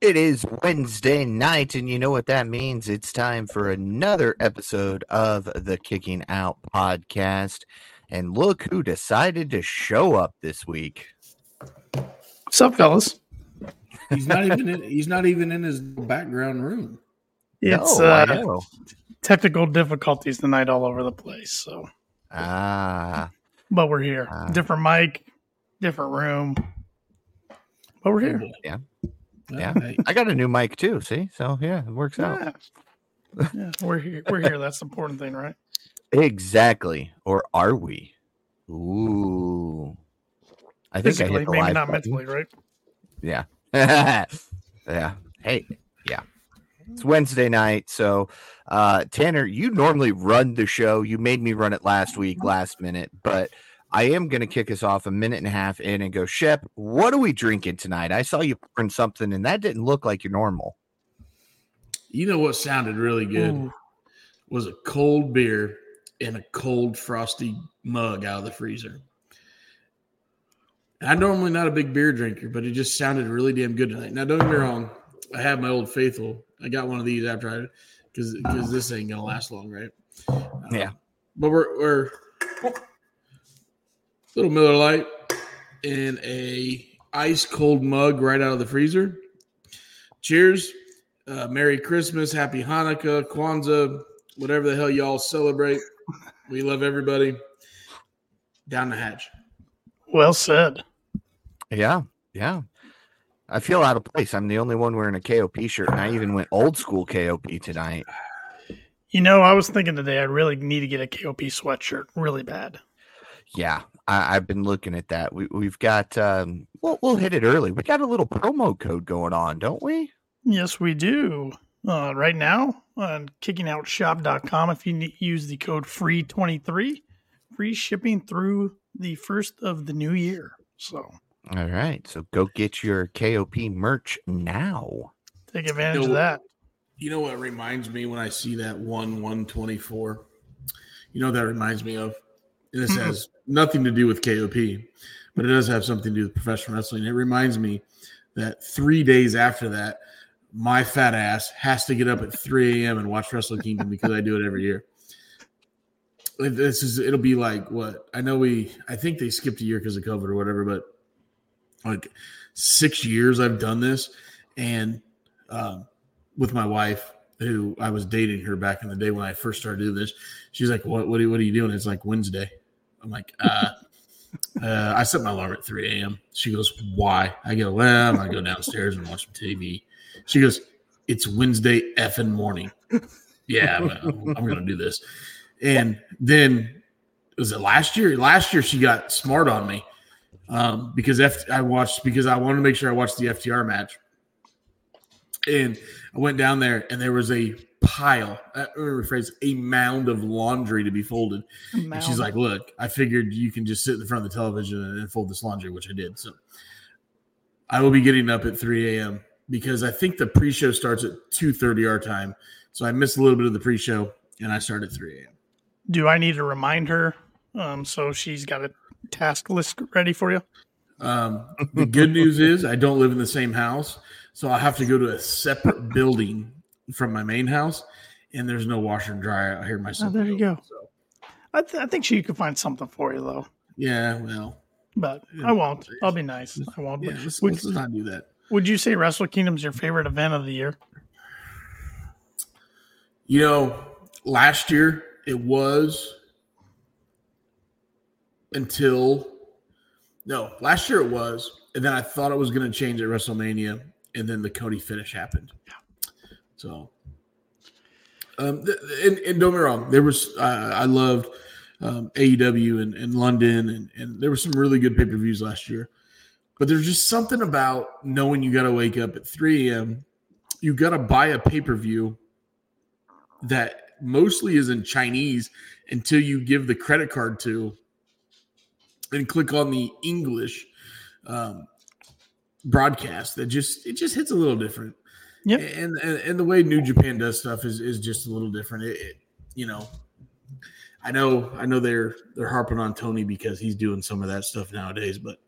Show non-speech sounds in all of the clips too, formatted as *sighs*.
It is Wednesday night, and you know what that means. It's time for another episode of the Kicking Out podcast. And look who decided to show up this week. What's up, fellas? He's not even in, he's not even in his background room. It's No, uh, technical difficulties tonight all over the place. So, Ah, but we're here. Ah. different mic, different room, but we're here. Yeah. Yeah. hey, I got a new mic too. See, so yeah, it works out Yeah. *laughs* yeah, we're here. We're here. That's the important thing, right? exactly. Or are we? Ooh, I think I Physically, hit the maybe live not button. mentally, right? Yeah. *laughs* yeah. Hey, yeah. It's Wednesday night. So, uh, Tanner, you normally run the show. You made me run it last week, last minute, but I am going to kick us off a minute and a half in and go, Shep, what are we drinking tonight? I saw you pouring something and that didn't look like your normal. you know what sounded really good Ooh, was a cold beer in a cold frosty mug out of the freezer. I'm normally not a big beer drinker, but it just sounded really damn good tonight. Now, don't get me wrong, I have my old faithful. I got one of these after I because because this ain't gonna last long, right? Yeah. but we're we're little Miller Lite in a ice cold mug right out of the freezer. Cheers. Uh, Merry Christmas, Happy Hanukkah, Kwanzaa, whatever the hell y'all celebrate. *laughs* We love everybody. Down the hatch. well said. Yeah. Yeah. I feel out of place. I'm the only one wearing a KOP shirt, and I even went old school KOP tonight. You know, I was thinking today I really need to get a KOP sweatshirt really bad. Yeah, I, I've been looking at that. We, we've got, um, we'll, we'll hit it early. We got a little promo code going on, don't we? Yes, we do. Uh, right now on kickingoutshop.com, if you ne- use the code FREE23, free shipping through the first of the new year. So All right. So go get your KOP merch now. take advantage Yo, of that. You know what reminds me when I see that one 124? You know what that reminds me of? And this Mm-mm. has nothing to do with KOP, but it does have something to do with professional wrestling. It reminds me that three days after that, my fat ass has to get up at 3 a.m. and watch Wrestle Kingdom because I do it every year. This is it'll be like what I know we I think they skipped a year because of COVID or whatever, but like six years I've done this, and um, with my wife who I was dating her back in the day when I first started doing this. She's like, "What? What are, what are you doing?" It's like Wednesday. I'm like, uh, uh, I set my alarm at 3 a.m. She goes, "Why?" I go, "Well, I go downstairs and watch some TV." She goes, "It's Wednesday effing morning." Yeah, well, I'm gonna do this. And then was it last year? Last year she got smart on me um, because F- I watched because I wanted to make sure I watched the FTR match. And I went down there and there was a pile, uh, or rephrase, a mound of laundry to be folded. And she's like, "Look, I figured you can just sit in front of the television and, and fold this laundry," which I did. So I will be getting up at 3 a.m. because I think the pre-show starts at 2:30 our time. So I missed a little bit of the pre-show and I start at 3 a.m. do I need to remind her? Um, so she's got a task list ready for you. Um, the good news is I don't live in the same house, so I have to go to a separate building from my main house, and there's no washer and dryer out here. in My Oh, there you go. So, I, th- I think she could find something for you though, yeah, well, but I won't. I'll be nice. I won't. yeah, but let's, would, let's not do that. would you say Wrestle Kingdom's your favorite event of the year? You know, last year it was until no, last year it was, and then I thought it was going to change at WrestleMania, and then the Cody finish happened. So, um, and, and don't get me wrong, there was uh, I loved um, AEW and, in London, and, and there were some really good pay per views last year. But there's just something about knowing you got to wake up at 3 a.m. You got to buy a pay per view that mostly is in Chinese until you give the credit card to and click on the English um, broadcast. That just it just hits a little different. Yep. And, and and the way New Japan does stuff is is just a little different. It, it you know. I know I know they're they're harping on Tony because he's doing some of that stuff nowadays, but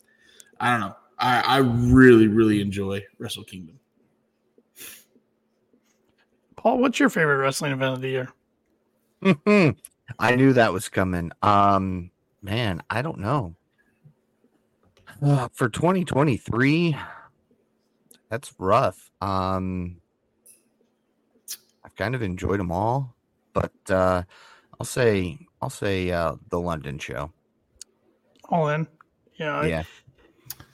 I don't know. I, I really, really enjoy Wrestle Kingdom. Paul, what's your favorite wrestling event of the year? *laughs* I knew that was coming. Um, man, I don't know. Uh, for 2023, that's rough. Um, I've kind of enjoyed them all, but uh, I'll say I'll say uh, the London show. All in. Yeah. Yeah,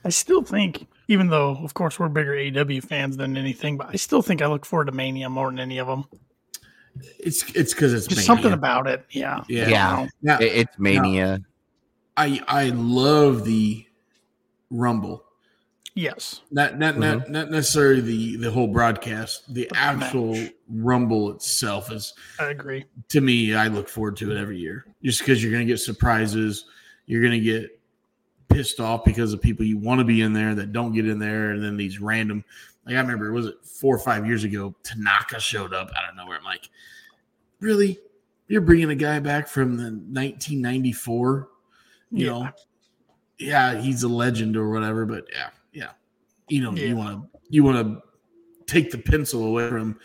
I still think, even though, of course, we're bigger AEW fans than anything, but I still think I look forward to Mania more than any of them. It's it's because it's Just Mania. something about it. Yeah. Yeah. Yeah. Now, It- it's mania. I I love the Rumble. Yes. Not not not mm-hmm. not necessarily the the whole broadcast. The actual match. Rumble itself is I agree. to me. I look forward to it every year, just because you're going to get surprises. You're going to get pissed off because of people you want to be in there that don't get in there, and then these random. Like I remember, was it four or five years ago? Tanaka showed up out of nowhere. I'm like, really? You're bringing a guy back from the 1994? You Yeah. know, yeah, he's a legend or whatever. But yeah, yeah, you know, Yeah. you want to you want to take the pencil away from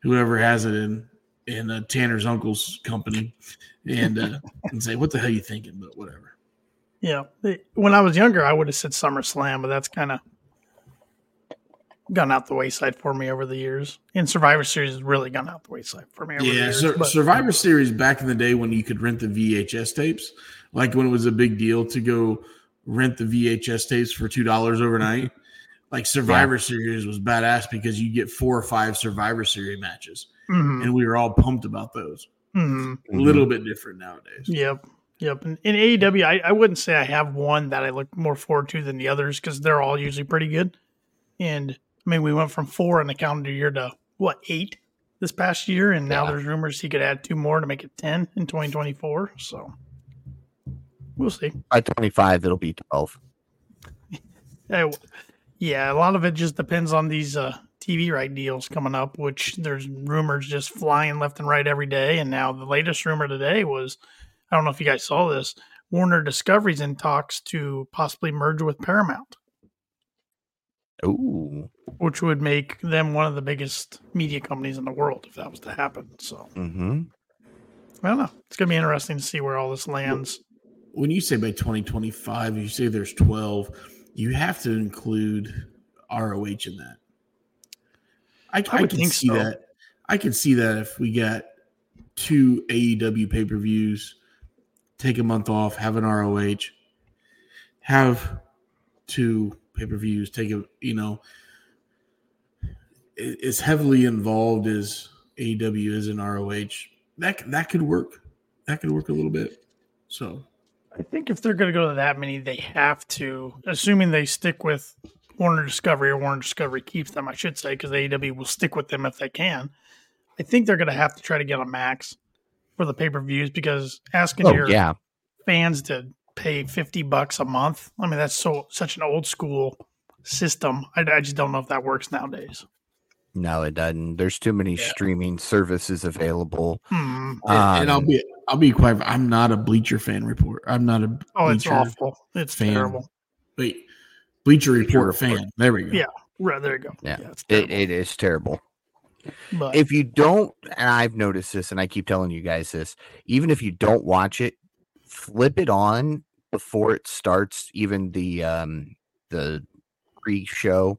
whoever has it in in uh, Tanner's uncle's company, and uh, *laughs* and say, what the hell you thinking? But whatever. Yeah. When I was younger, I would have said SummerSlam, but that's kind of gone out the wayside for me over the years. And Survivor Series has really gone out the wayside for me over the Yeah, years. Sur- Survivor Series back in the day when you could rent the VHS tapes, like when it was a big deal to go rent the VHS tapes for two dollars overnight. Like Survivor Series was badass because you get four or five Survivor Series matches, Mhm, and we were all pumped about those. mhm. A little bit different nowadays. Yep. Yep. And in AEW, I, I wouldn't say I have one that I look more forward to than the others because they're all usually pretty good. And I mean, we went from four in the calendar year to what, eight this past year. And now Yeah. there's rumors he could add two more to make it 10 in 2024. So we'll see. By 25, it'll be 12. *laughs* Uh, yeah, a lot of it just depends on these uh, TV right deals coming up, which there's rumors just flying left and right every day. And now the latest rumor today was I don't know if you guys saw this Warner Discovery's in talks to possibly merge with Paramount, Ooh. which would make them one of the biggest media companies in the world if that was to happen. So Mm-hmm. I don't know. It's going to be interesting to see where all this lands. When you say by 2025, you say there's 12, you have to include ROH in that. I, I I, can think see so. that. I can see that if we got two AEW pay per views, take a month off, have an ROH, have two pay per views, take a, you know, as heavily involved as AEW is in ROH, that that could work. That could work a little bit. So I think if they're going to go to that many, they have to, assuming they stick with Warner Discovery or Warner Discovery keeps them, I should say, because AEW will stick with them if they can. I think they're going to have to try to get a max for the pay per views because asking Oh, your yeah. fans to pay 50 bucks a month, I mean, that's so such an old school system. I, I just don't know if that works nowadays. No, it doesn't. There's too many Yeah. streaming services available. Hmm. and, and I'll Um, be I'll be quite. I'm not a Bleacher fan report. I'm not a Oh, it's Bleacher, awful. It's fan. terrible. Wait, Bleacher Report Report. fan. There we go. Yeah. Right, there you go. Yeah. it's It, terrible. it is terrible. but If you don't, and I've noticed this, and I keep telling you guys this, even if you don't watch it, flip it on before it starts, even the um the pre-show.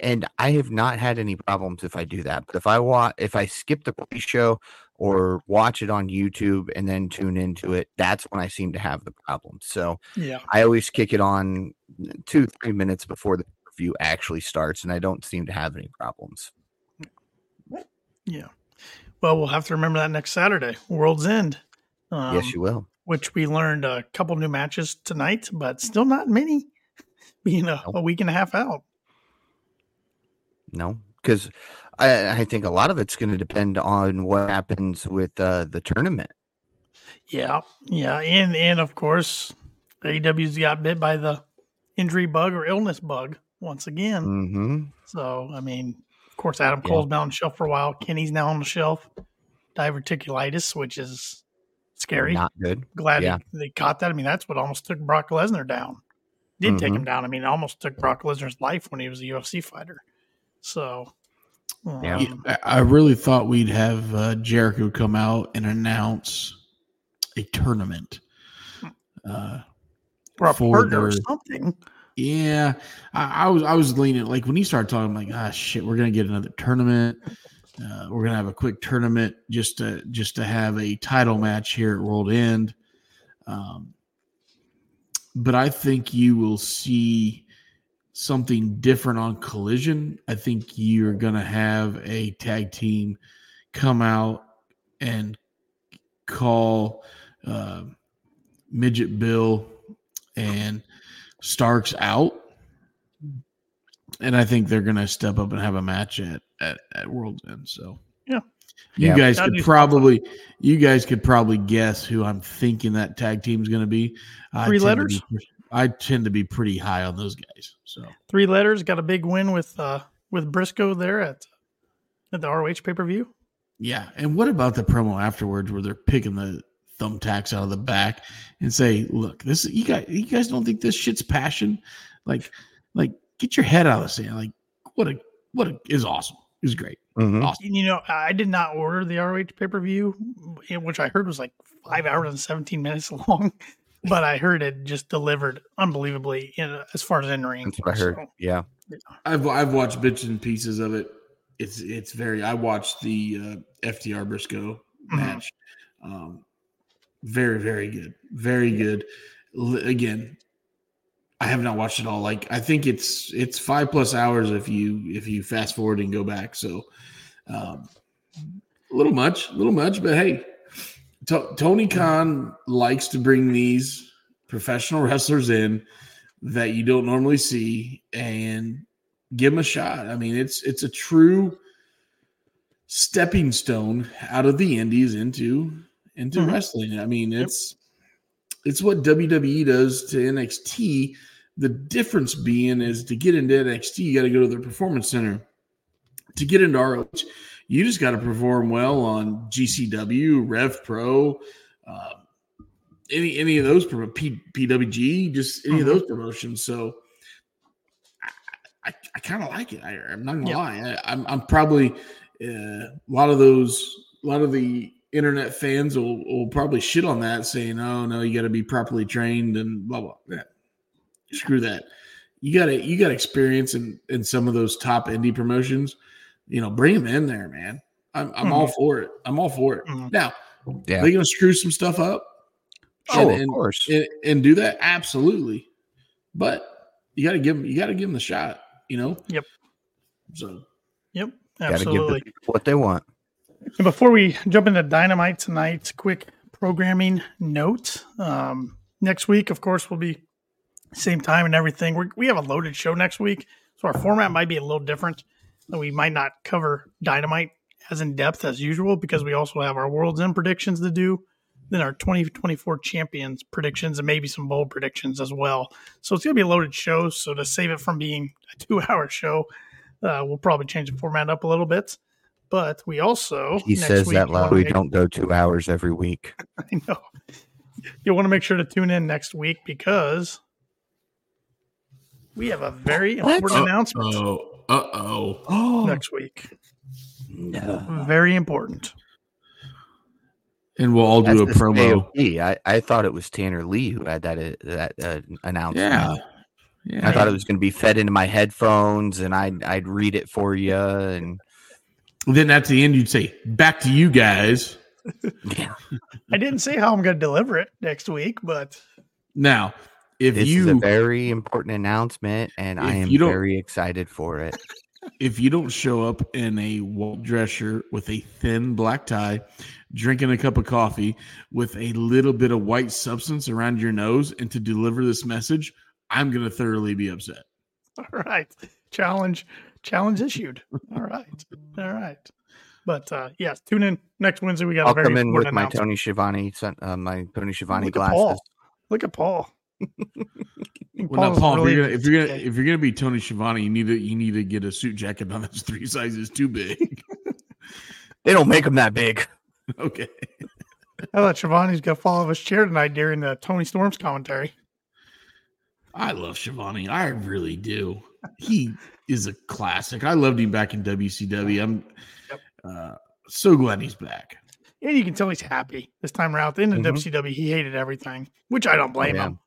And I have not had any problems if I do that. But if I watch, if I skip the pre-show or watch it on YouTube and then tune into it, that's when I seem to have the problem. So yeah. I always kick it on two, three minutes before the review actually starts, and I don't seem to have any problems. Yeah. Well, we'll have to remember that next Saturday, World's End. Um, yes, you will. Which we learned a couple new matches tonight, but still not many, *laughs* being a, Nope. a week and a half out. No, because I, I think a lot of it's going to depend on what happens with uh, the tournament. Yeah, yeah, and and of course, AEW's got bit by the injury bug or illness bug once again. Mm-hmm. So I mean, of course, Adam Yeah. Cole's been on the shelf for a while. Kenny's now on the shelf. Diverticulitis, which is scary. Not good. glad Yeah. he- they caught that. I mean, that's what almost took Brock Lesnar down. Did take Mhm. him down. I mean, almost took Brock Lesnar's life when he was a UFC fighter. So, Yeah. I- really thought we'd have uh, Jericho come out and announce a tournament. Uh, or a for partner or something. yeah, I, I was I was leaning like when he started talking, I'm like, ah, shit, we're gonna get another tournament. Uh, we're gonna have a quick tournament just to just to have a title match here at World End. Um, but I think you will see something different on Collision. I think you're gonna have a tag team come out and call uh, Midget Bill and Starks out. And I think they're going to step up and have a match at, at, at World's End. So, Yeah. You Yeah. guys could probably, you guys could probably guess who I'm thinking that tag team is going to be. Three tend letters? be- I tend to be pretty high on those guys. So, Three letters got a big win with uh with Briscoe there at at the ROH pay per view. yeah. And what about the promo afterwards where they're picking the thumbtacks out of the back and say, "Look, this you guys, you guys don't think this shit's passion? Like, like get your head out of the sand. Like, what a what a is awesome. It was great. Mhm. Awesome. You know, I did not order the ROH pay per view, which I heard was like five hours and seventeen minutes *laughs* long. But I heard it just delivered unbelievably in, as far as in ring. That's what I heard. Yeah. I've I've watched bits and pieces of it. It's it's very. I watched the uh, FTR Briscoe Mhm. match. Um, very very good. Very good. L- again, I have not watched it all. Like I think it's it's five plus hours if you if you fast forward and go back. So, um, a little much, a little much, but hey, To- Tony Khan likes to bring these professional *laughs* wrestlers in that you don't normally see and give them a shot. I mean, it's it's a true stepping stone out of the indies into into Mhm. wrestling. I mean, Yep. it's it's what WWE does to NXT. The difference being is to get into NXT, you got to go to their performance center. To get into ROH, you just got to perform well on GCW, Rev Pro, uh, any any of those P, PWG, just any of Mhm. those promotions. So I, I, I kind of like it. I, I'm not gonna Yeah. lie. I, I'm I'm probably uh, a lot of those, a lot of the internet fans will, will probably shit on that, saying, "Oh no, you got to be properly trained and blah blah." Yeah. Screw that. You got to you got experience in in some of those top indie promotions. You know, bring them in there, man. I'm I'm all for it. I'm all for it. Mhm. Now, Yeah. are they going to screw some stuff up? Oh, and, of course. and, and do that absolutely but you got to give them you got to give them the shot you know Yep. so Yep, Got give absolutely. the what they want. And before we jump into Dynamite tonight, quick programming note. Um, next week, of course, we'll be same time and everything. We're, we have a loaded show next week, so our format might be a little different. We might not cover Dynamite as in depth as usual because we also have our World's End predictions to do, then our 2024 champions predictions, and maybe some bold predictions as well. So it's going to be a loaded show. So to save it from being a *laughs* two hour show, uh, we'll probably change the format up a little bit. But we also He next says week that loud. We make- don't go two hours every week. *laughs* I know. You'll want to make sure to tune in next week because we have a very What? important announcement oh uh-oh Oh next week. no! Very important. and we'll all do a That's the promo AOP. I, I thought it was Tanner Lee who had that uh, that uh, announcement. yeah yeah I thought it was going to be fed into my headphones, and I'd I'd read it for you. And then at the end you'd say back to you guys *laughs* yeah, I didn't say how I'm going to deliver it next week, but now if this is a very important announcement, and I am very excited for it. if you don't show up in a white dress shirt with a thin black tie, drinking a cup of coffee with a little bit of white substance around your nose, and to deliver this message, I'm going to thoroughly be upset. all right. Challenge challenge issued. All right. All right. But uh yes, tune in next Wednesday. We got I'll a very come in with my. Tony Schiavone, son- uh, my Tony Schiavone Look at glasses. Paul. Look at Paul. Well, now, Paul, really- if you're gonna if you're gonna if you're gonna be Tony Schiavone, you need to you need to get a suit jacket on that's three sizes too big. *laughs* They don't make them that big. *laughs* okay. I thought Schiavone's gonna fall off his chair tonight during the Toni Storm's commentary. I love Schiavone. I really do. he is a classic. I loved him back in WCW. I'm Yep. uh, so glad he's back. And you can tell he's happy this time around. In the end of Mhm. WCW, he hated everything, which I don't blame yeah. him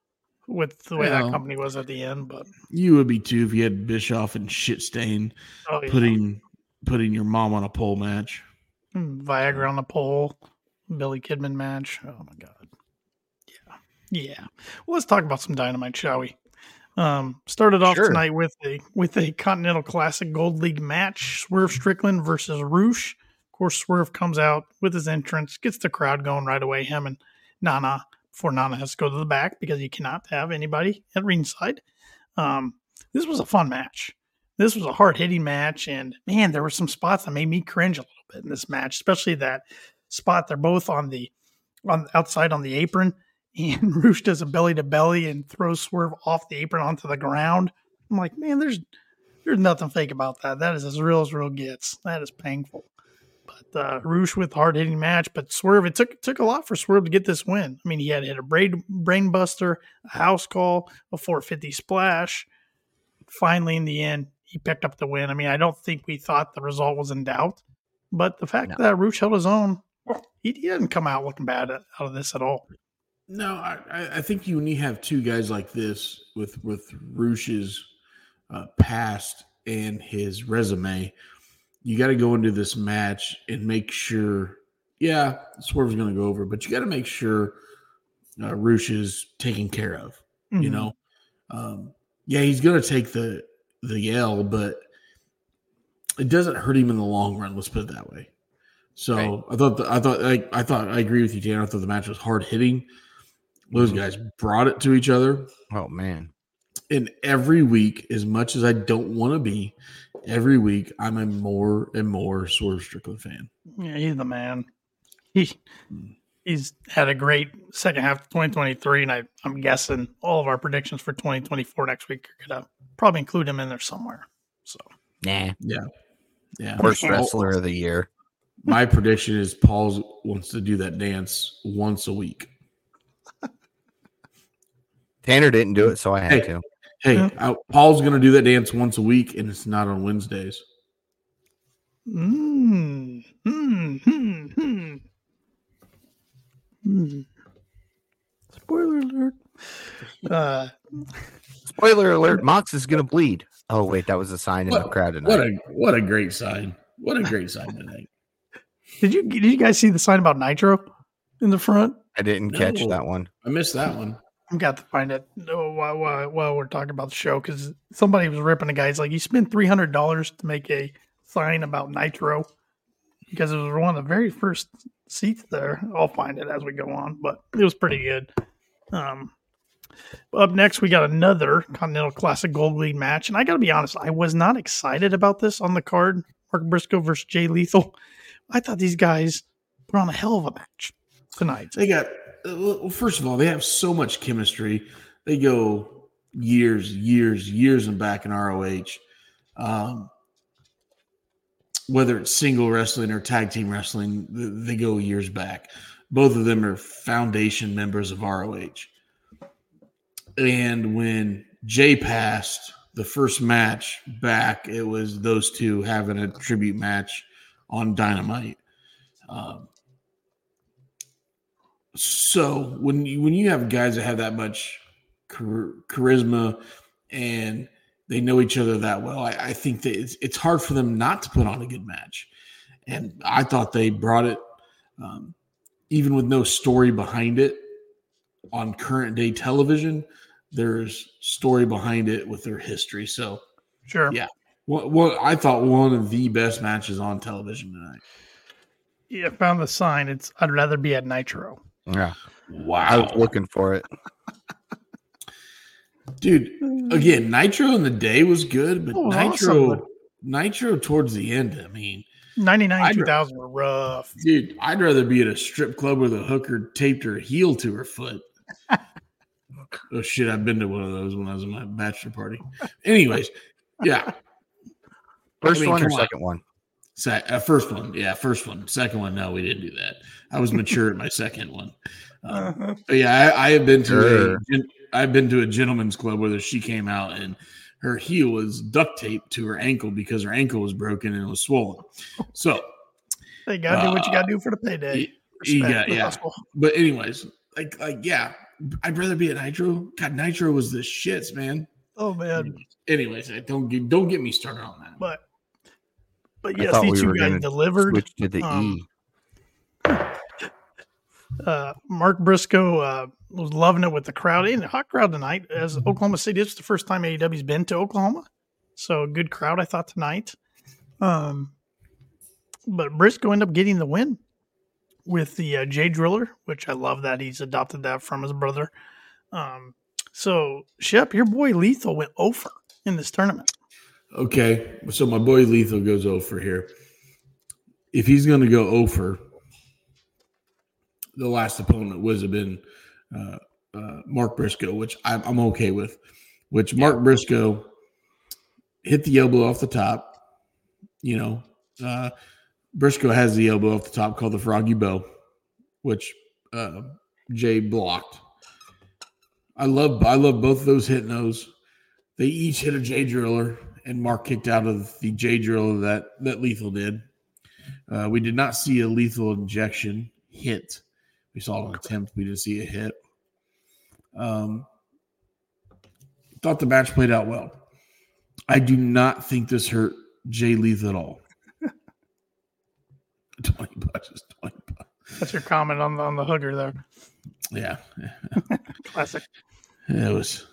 with the way Well- that company was at the end. But You would be too if you had Bischoff and shit stain oh, yeah. putting putting your mom on a pole match. Mm, Viagra on the pole, Billy Kidman match. Oh my god. Yeah. Yeah. Well, let's talk about some dynamite, shall we? Um, started off Sure. tonight with a with a Continental Classic Gold League match: Swerve Strickland versus Rush. Of course, Swerve comes out with his entrance, gets the crowd going right away. Him and Nana before Nana has to go to the back because you cannot have anybody at ringside. Um, this was a fun match. This was a hard hitting match, and man, there were some spots that made me cringe a little bit in this match, especially that spot. They're both on the on outside on the apron, *laughs* and Rush does a belly to belly and throws Swerve off the apron onto the ground. I'm like, man, there's there's nothing fake about that. That is as real as real gets. That is painful. But uh, Rush with hard hitting match, but Swerve it took took a lot for Swerve to get this win. I mean, he had hit a brain brain buster, a house call, a 450 splash. Finally, in the end, he picked up the win. I mean, I don't think we thought the result was in doubt, but the fact No. that Rush held his own, he, he didn't come out looking bad out of this at all. No, I, I- I think you when you have two guys like this with with Rush's uh, past and his resume, you got to go into this match and make sure. Yeah, Swerve's going to go over, but you got to make sure uh, Rush is taken care of. You Mhm. know, um, yeah, he's going to take the the L, but it doesn't hurt him in the long run. Let's put it that way. So Right. I thought the, I thought I, I thought I agree with you, Tanner. I thought the match was hard hitting. Those Mhm. guys brought it to each other, Oh man. and every week, as much as I don't want to be, every week I'm a more and more Swerve Strickland fan. Yeah, he's the man. He Mm. he's had a great second half of 2023, and I, I'm guessing all of our predictions for 2024 next week are gonna probably include him in there somewhere. So Nah. Yeah, yeah, Worst Yeah. wrestler of the year. My prediction is Paul wants to do that dance once a week. Tanner didn't do it, so I had Hey. to. Hey, Yeah. I, Paul's going to do that dance once a week, and it's not on Wednesdays. mm, mm, mm, mm. Mm. spoiler alert. Uh, Spoiler alert: Mox is gonna bleed. Oh wait, that was a sign in the crowd tonight. What a what a great sign! What a great sign tonight. *laughs* did you did you guys see the sign about Nitro in the front? I didn't catch that one. I missed that one. I've got to find it oh, while, while, while we're talking about the show because somebody was ripping the guys like you spent three hundred dollars to make a sign about Nitro because it was one of the very first seats there. I'll find it as we go on, but it was pretty good. Um, up next, we got another Continental Classic Gold League match, and I got to be honest, I was not excited about this on the card. Mark Briscoe versus Jay Lethal. I thought these guys put on a hell of a match tonight. They got uh, well, first of all, they have so much chemistry. They go years, years, years and back in ROH. Um, whether it's single wrestling or tag team wrestling, they go years back. Both of them are foundation members of ROH. And when Jay passed the first match back, it was those two having a tribute match on Dynamite. Um, so when you when you have guys that have that much char- charisma and they know each other that well, I, I think that it's, it's hard for them not to put on a good match. And I thought they brought it, um, even with no story behind it on current day television. There's story behind it with their history. So, Sure. Yeah. what, what I thought one of the best matches on television tonight. Yeah, I found the sign. It's I'd rather be at Nitro. Yeah, Wow, I was looking for it. dude. Hmm. Again, Nitro in the day was good, but Oh, Nitro, awesome. Nitro towards the end. I mean, 99 2000 were rough. dude, I'd rather be at a strip club where the hooker taped her heel to her foot. *laughs* oh shit, I've been to one of those when I was in my bachelor party. Anyways, yeah, First mean, one or come on. second one? Se- uh, first one, yeah, first one. Second one, no, we didn't do that. I was mature at my *laughs* second one. Um, Uh-huh. But yeah, I, I have been to Sure. a gen- I've been to a gentleman's club where she came out and her heel was duct taped to her ankle because her ankle was broken and it was swollen. So *laughs* You gotta do what you gotta do for the payday. you Respect got- the yeah. hustle. but anyways, like like yeah, I'd rather be at Nitro. God, Nitro was the shits, man. Oh man. Anyways, I don't get don't get me started on that. But but yes, these we two guys delivered. Switch to the um, E. *laughs* uh, Mark Briscoe uh, was loving it with the crowd. In a hot crowd tonight, as Oklahoma City. It's the first time AEW's been to Oklahoma, so a good crowd. I thought tonight. Um, but Briscoe ended up getting the win with the uh, J Driller, which I love that he's adopted that from his brother. Um, so Shep, your boy Lethal went over in this tournament. Okay, so my boy Lethal goes over here. If he's going to go over, the last opponent was have been uh, uh, Mark Briscoe, which I'm, I'm okay with. Which Mark Briscoe hit the elbow off the top. You know, uh, Briscoe has the elbow off the top called the Froggy Bow, which uh, Jay blocked. I love I love both of those hit those. They each hit a J driller, and Mark kicked out of the J driller that that Lethal did. Uh, we did not see a lethal injection hit. We saw an attempt. We didn't see a hit. Um, thought the match played out well. I do not think this hurt Jay Lethal at all. *laughs* Twenty bucks is twenty bucks. That's your comment on the on the hooker there. Yeah, *laughs* Classic. it was.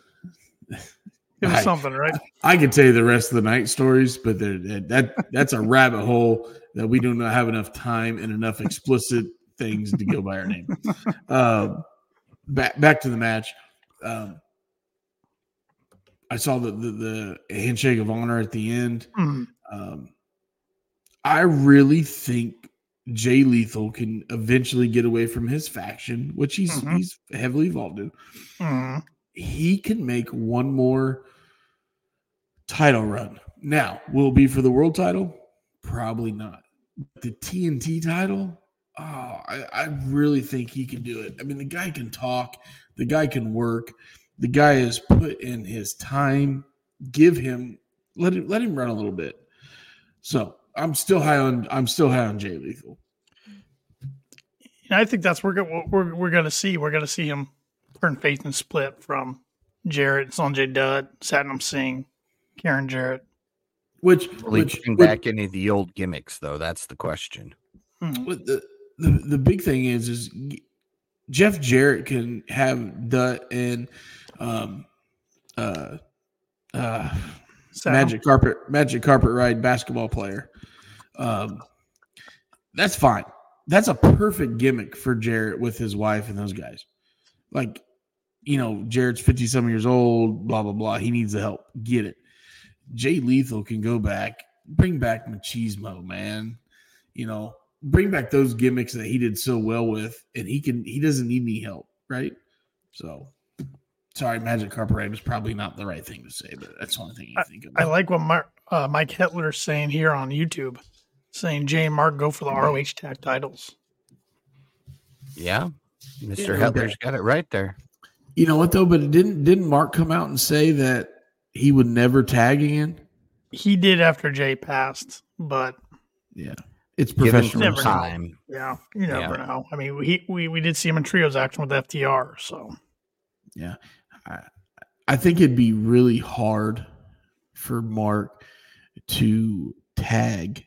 It was I- something, right? I could tell you the rest of the night stories, but they're- that that that's a rabbit hole that we do not have enough time and enough explicit things to go by our name. Um, *laughs* back back to the match. Um, I saw the, the the handshake of honor at the end. Mhm. Um, I really think Jay Lethal can eventually get away from his faction, which he's Mhm. he's heavily involved in Mhm. He can make one more title run. Now, will it be for the world title? Probably not. The TNT title? Oh, I, I really think he can do it. I mean, the guy can talk, the guy can work, the guy has put in his time. Give him let him let him run a little bit. So I'm still high on I'm still high on Jay Lethal. And I think that's we're, we're we're going to see. We're going to see him turn face and split from Jarrett, Sanjay Dutt, Satnam Singh, Karen Jarrett. Which, Will he which, bring back any of the old gimmicks though? That's the question. Mhm. But the, the the big thing is is Jeff Jarrett can have Dutt and um uh uh Satnam. magic carpet magic carpet ride basketball player. Um that's fine. That's a perfect gimmick for Jarrett with his wife and those guys. Like, you know, Jarrett's 50 some years old, blah blah blah. He needs the help. Get it. Jay Lethal can go back, bring back Machismo, man. You know, bring back those gimmicks that he did so well with, and he can he doesn't need any help, right? So sorry, Magic Carpet Ride was probably not the right thing to say, but that's the only thing you think of. I like what Mark, uh, Mike Hetler's saying here on YouTube, saying Jay and Mark go for the ROH tag titles. Yeah. Mr. Yeah, Hetler's got it right there. You know what though? But it didn't didn't Mark come out and say that he would never tag again? He did after Jay passed, but Yeah, it's professional. some Never know. time. yeah, you never Yeah. know. I mean, we, we we did see him in trios action with FTR, so Yeah, I, I think it'd be really hard for Mark to tag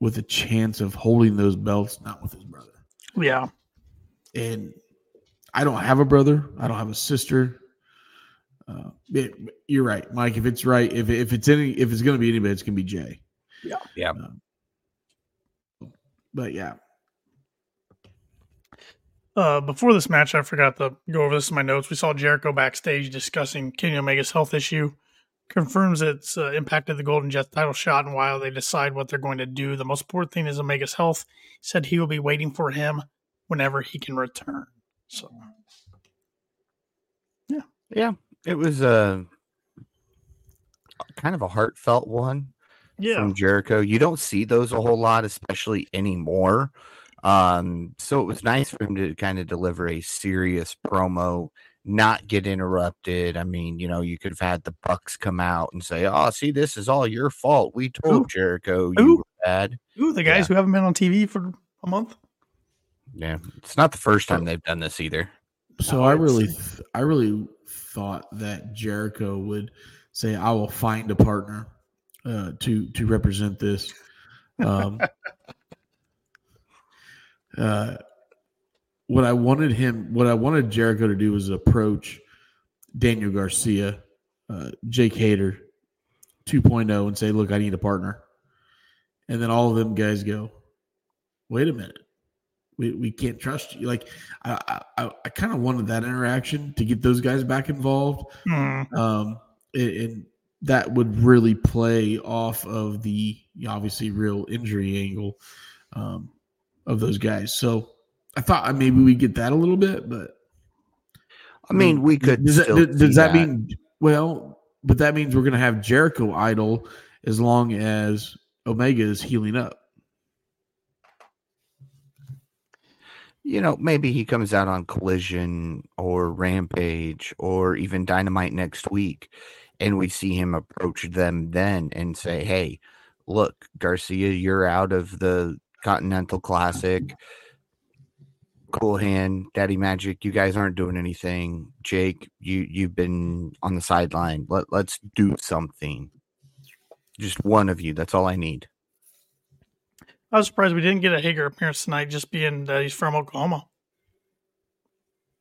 with a chance of holding those belts, not with his brother. yeah. and I don't have a brother. I don't have a sister. Uh, it- you're right, Mike. If it's right, if if it's any, if it's going to be anybody, it's going to be Jay. Yeah. Yeah. Um, but yeah, Uh, before this match, I forgot to go over this in my notes. We saw Jericho backstage discussing Kenny Omega's health issue. Confirms it's uh, impacted the Golden Jets title shot, and while they decide what they're going to do, the most important thing is Omega's health. He said he will be waiting for him whenever he can return. So, Yeah. Yeah, it was a kind of a heartfelt one. yeah, from Jericho. You don't see those a whole lot, especially anymore. Um, so it was nice for him to kind of deliver a serious promo not get interrupted. I mean, you know, you could have had the Bucks come out and say, "Oh, see, this is all your fault. We told Who? Jericho you were bad." Ooh, the guys Yeah. who haven't been on TV for a month. Yeah, it's not the first time they've done this either. So I really, th- I really thought that Jericho would say, "I will find a partner uh, to to represent this." Um, *laughs* uh, what I wanted him, what I wanted Jericho to do was approach Daniel Garcia, uh, Jake Hager, 2.0, and say, "Look, I need a partner," and then all of them guys go, "Wait a minute." We, we can't trust you. Like I I, I kind of wanted that interaction to get those guys back involved, Hmm. um, and, and that would really play off of the obviously real injury angle um, of those guys. So I thought maybe we get that a little bit, but I mean, we could. Does that, still does, does see that mean well? But that means we're going to have Jericho idle as long as Omega is healing up. You know, maybe he comes out on Collision or Rampage or even Dynamite next week, and we see him approach them then and say, "Hey, look, Garcia, you're out of the Continental Classic. Cool Hand, Daddy Magic, you guys aren't doing anything. Jake, you you've been on the sideline. Let let's do something. Just one of you. That's all I need." I was surprised we didn't get a Hager appearance tonight, just being that he's from Oklahoma.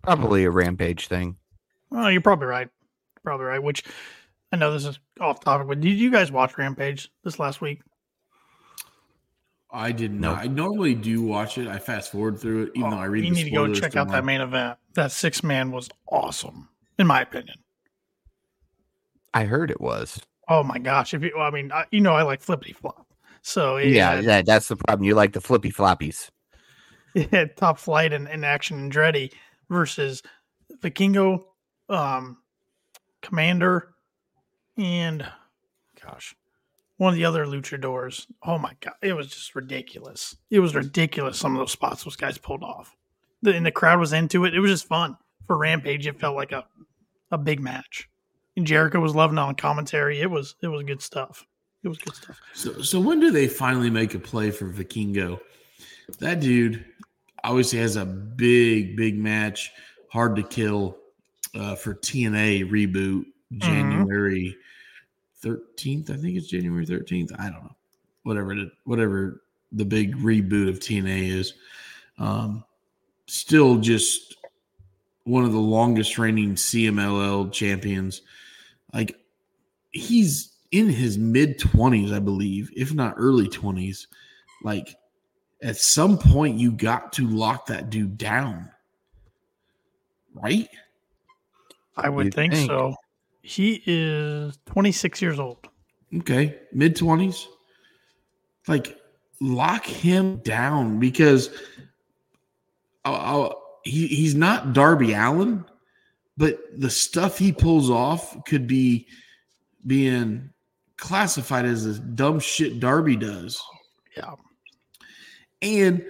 Probably a Rampage thing. Well, you're probably right. Probably right. Which I know this is off topic, but did you guys watch Rampage this last week? I did Nope. not. I normally do watch it. I fast forward through it, even oh, though I read. Oh, you the need to go spoilers check out that main event. That six man was awesome, in my opinion. I heard it was. Oh my gosh! If you, well, I mean, I, you know, I like flippity flop, so it Yeah, that, that's the problem. You like the flippy floppies. *laughs* had top flight and, action and action Andretti versus Vikingo, um, Komander, and gosh, one of the other luchadors. Oh my god, it was just ridiculous. It was ridiculous. Some of those spots those guys pulled off, the, and the crowd was into it. It was just fun for Rampage. It felt like a a big match. And Jericho was loving on commentary. It was it was good stuff. It was good stuff. So, so when do they finally make a play for Vikingo? That dude obviously has a big, big match, hard to kill uh, for TNA reboot January thirteenth. I think it's January thirteenth. I don't know, whatever it, whatever the big reboot of TNA is. Um, still just one of the longest reigning CMLL champions. Like he's in his mid 20s, I believe, if not early 20s. Like at some point, you got to lock that dude down, right? I would think, think. so. He is 26 years old. Okay, mid 20s. Like lock him down because I'll, I'll- he, he's not Darby Allin, but the stuff he pulls off could be being classified as the dumb shit Darby does. Yeah. and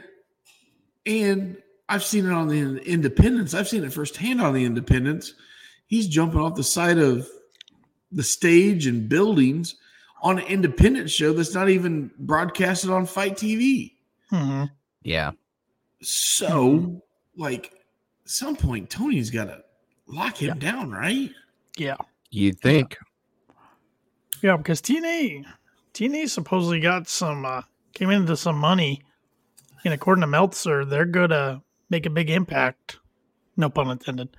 and I've seen it on the Independence. I've seen it firsthand on the Independence. He's jumping off the side of the stage and buildings on an independent show that's not even broadcasted on FITE TV. hmm Yeah. So, like, some point, Tony's got to lock him down, right? Yeah. You'd think. Yeah, because TNA, TNA supposedly got some, uh, came into some money. And according to Meltzer, they're going to make a big impact, no pun intended,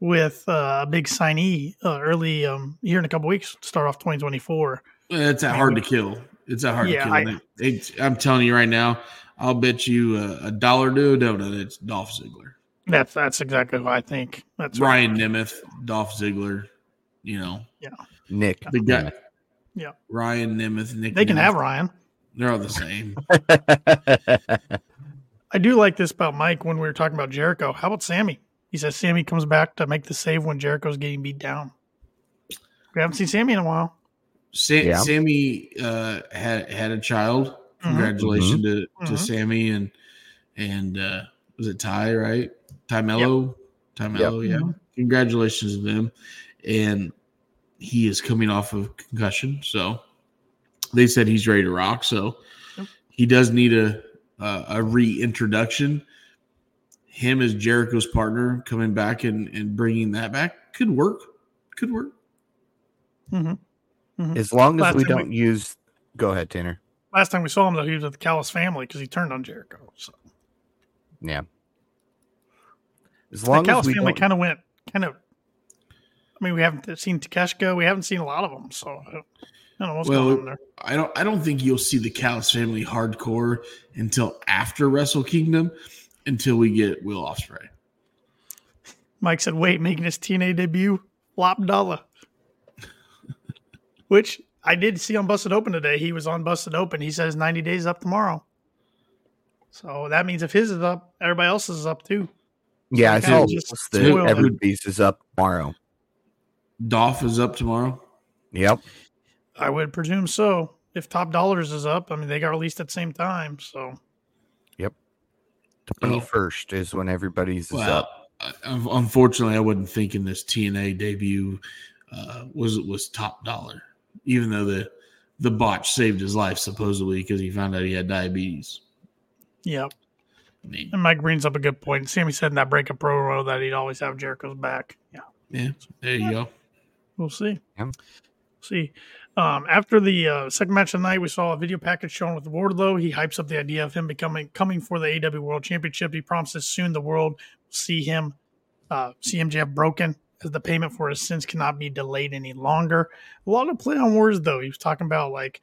with uh, a big signee uh, early um, here in a couple weeks, start off 2024. It's that hard to kill. It's that hard Yeah, to kill. It- I'm telling you right now, I'll bet you a, a dollar to a donut. It's Dolph Ziggler. That's that's exactly what I think. That's Ryan Nemeth, Dolph Ziggler, you know, yeah, Nick. the guy. Yeah. Ryan Nemeth, Nick. They can Nemeth, have Ryan. They're all the same. *laughs* I do like this about Mike when we were talking about Jericho. How about Sammy? He says Sammy comes back to make the save when Jericho's getting beat down. We haven't seen Sammy in a while. Sa- Yeah. Sammy uh, had had a child. Mhm. Congratulations to, to Mhm. Sammy and and uh, was it Ty right? Tay Melo, Carmelo, yeah. Congratulations to them. And he is coming off of concussion, so they said he's ready to rock. So Yep. he does need a a, a reintroduction. Him as Jericho's partner coming back and and bringing that back could work. Could work. Mm-hmm. As long as Last we don't use. Go ahead, Tanner. Last time we saw him, though, he was with the Callis family because he turned on Jericho. So Yeah. As the long as we family kind of went, kind of. I mean, we haven't seen Takeshita. We haven't seen a lot of them. So I don't, I don't know what's Well, going on there. I don't I don't think you'll see the Callis family hardcore until after Wrestle Kingdom, until we get Will Ospreay. Mike said, wait, making his TNA debut, Top Dollar. *laughs* Which I did see on Busted Open today. He was on Busted Open. He says 90 days up tomorrow. So that means if his is up, everybody else is up too. yeah, I kinda saw just the spoiled it. everybody's is up tomorrow. Dolph is up tomorrow. Yep. I would presume so. If Top Dollars is up, I mean, they got released at the same time. So Yep. Twenty first is when everybody's is up. Well, uh, unfortunately, I wasn't thinking this TNA debut uh, was was top dollar, even though the the botch saved his life supposedly because he found out he had diabetes. Yep. I mean, And Mike brings up a good point. Sammy said in that breakup promo that he'd always have Jericho's back. Yeah. yeah, there you go. We'll see. Yeah. See. Um, after the uh, second match of the night, we saw a video package shown with Wardlow. He hypes up the idea of him becoming coming for the AEW World Championship. He promises soon the world will see him uh, see MJF broken as the payment for his sins cannot be delayed any longer. A lot of play on words though. He was talking about like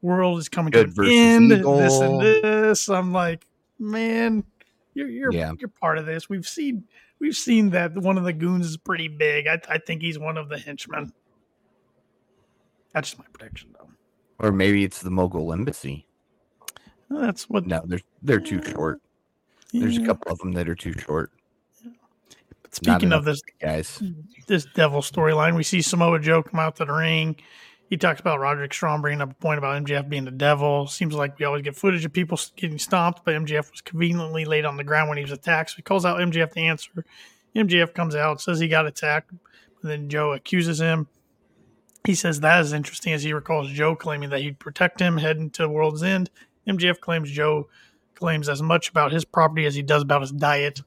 world is coming Good to an end. This and this. I'm like, man, you're you're Yeah. you're part of this. We've seen we've seen that one of the goons is pretty big. I, I think he's one of the henchmen. That's just my prediction, though. Or maybe it's the Mogul Embassy. That's what. No, they're they're too short. There's a couple of them that are too short. Speaking of this, Guys, this devil storyline, we see Samoa Joe come out to the ring. He talks about Roderick Strong bringing up a point about MJF being the devil. Seems like we always get footage of people getting stomped, but MJF was conveniently laid on the ground when he was attacked. So he calls out MJF to answer. MJF comes out, says he got attacked, but then Joe accuses him. He says that is interesting as he recalls Joe claiming that he'd protect him heading to the world's end. MJF claims Joe claims as much about his property as he does about his diet.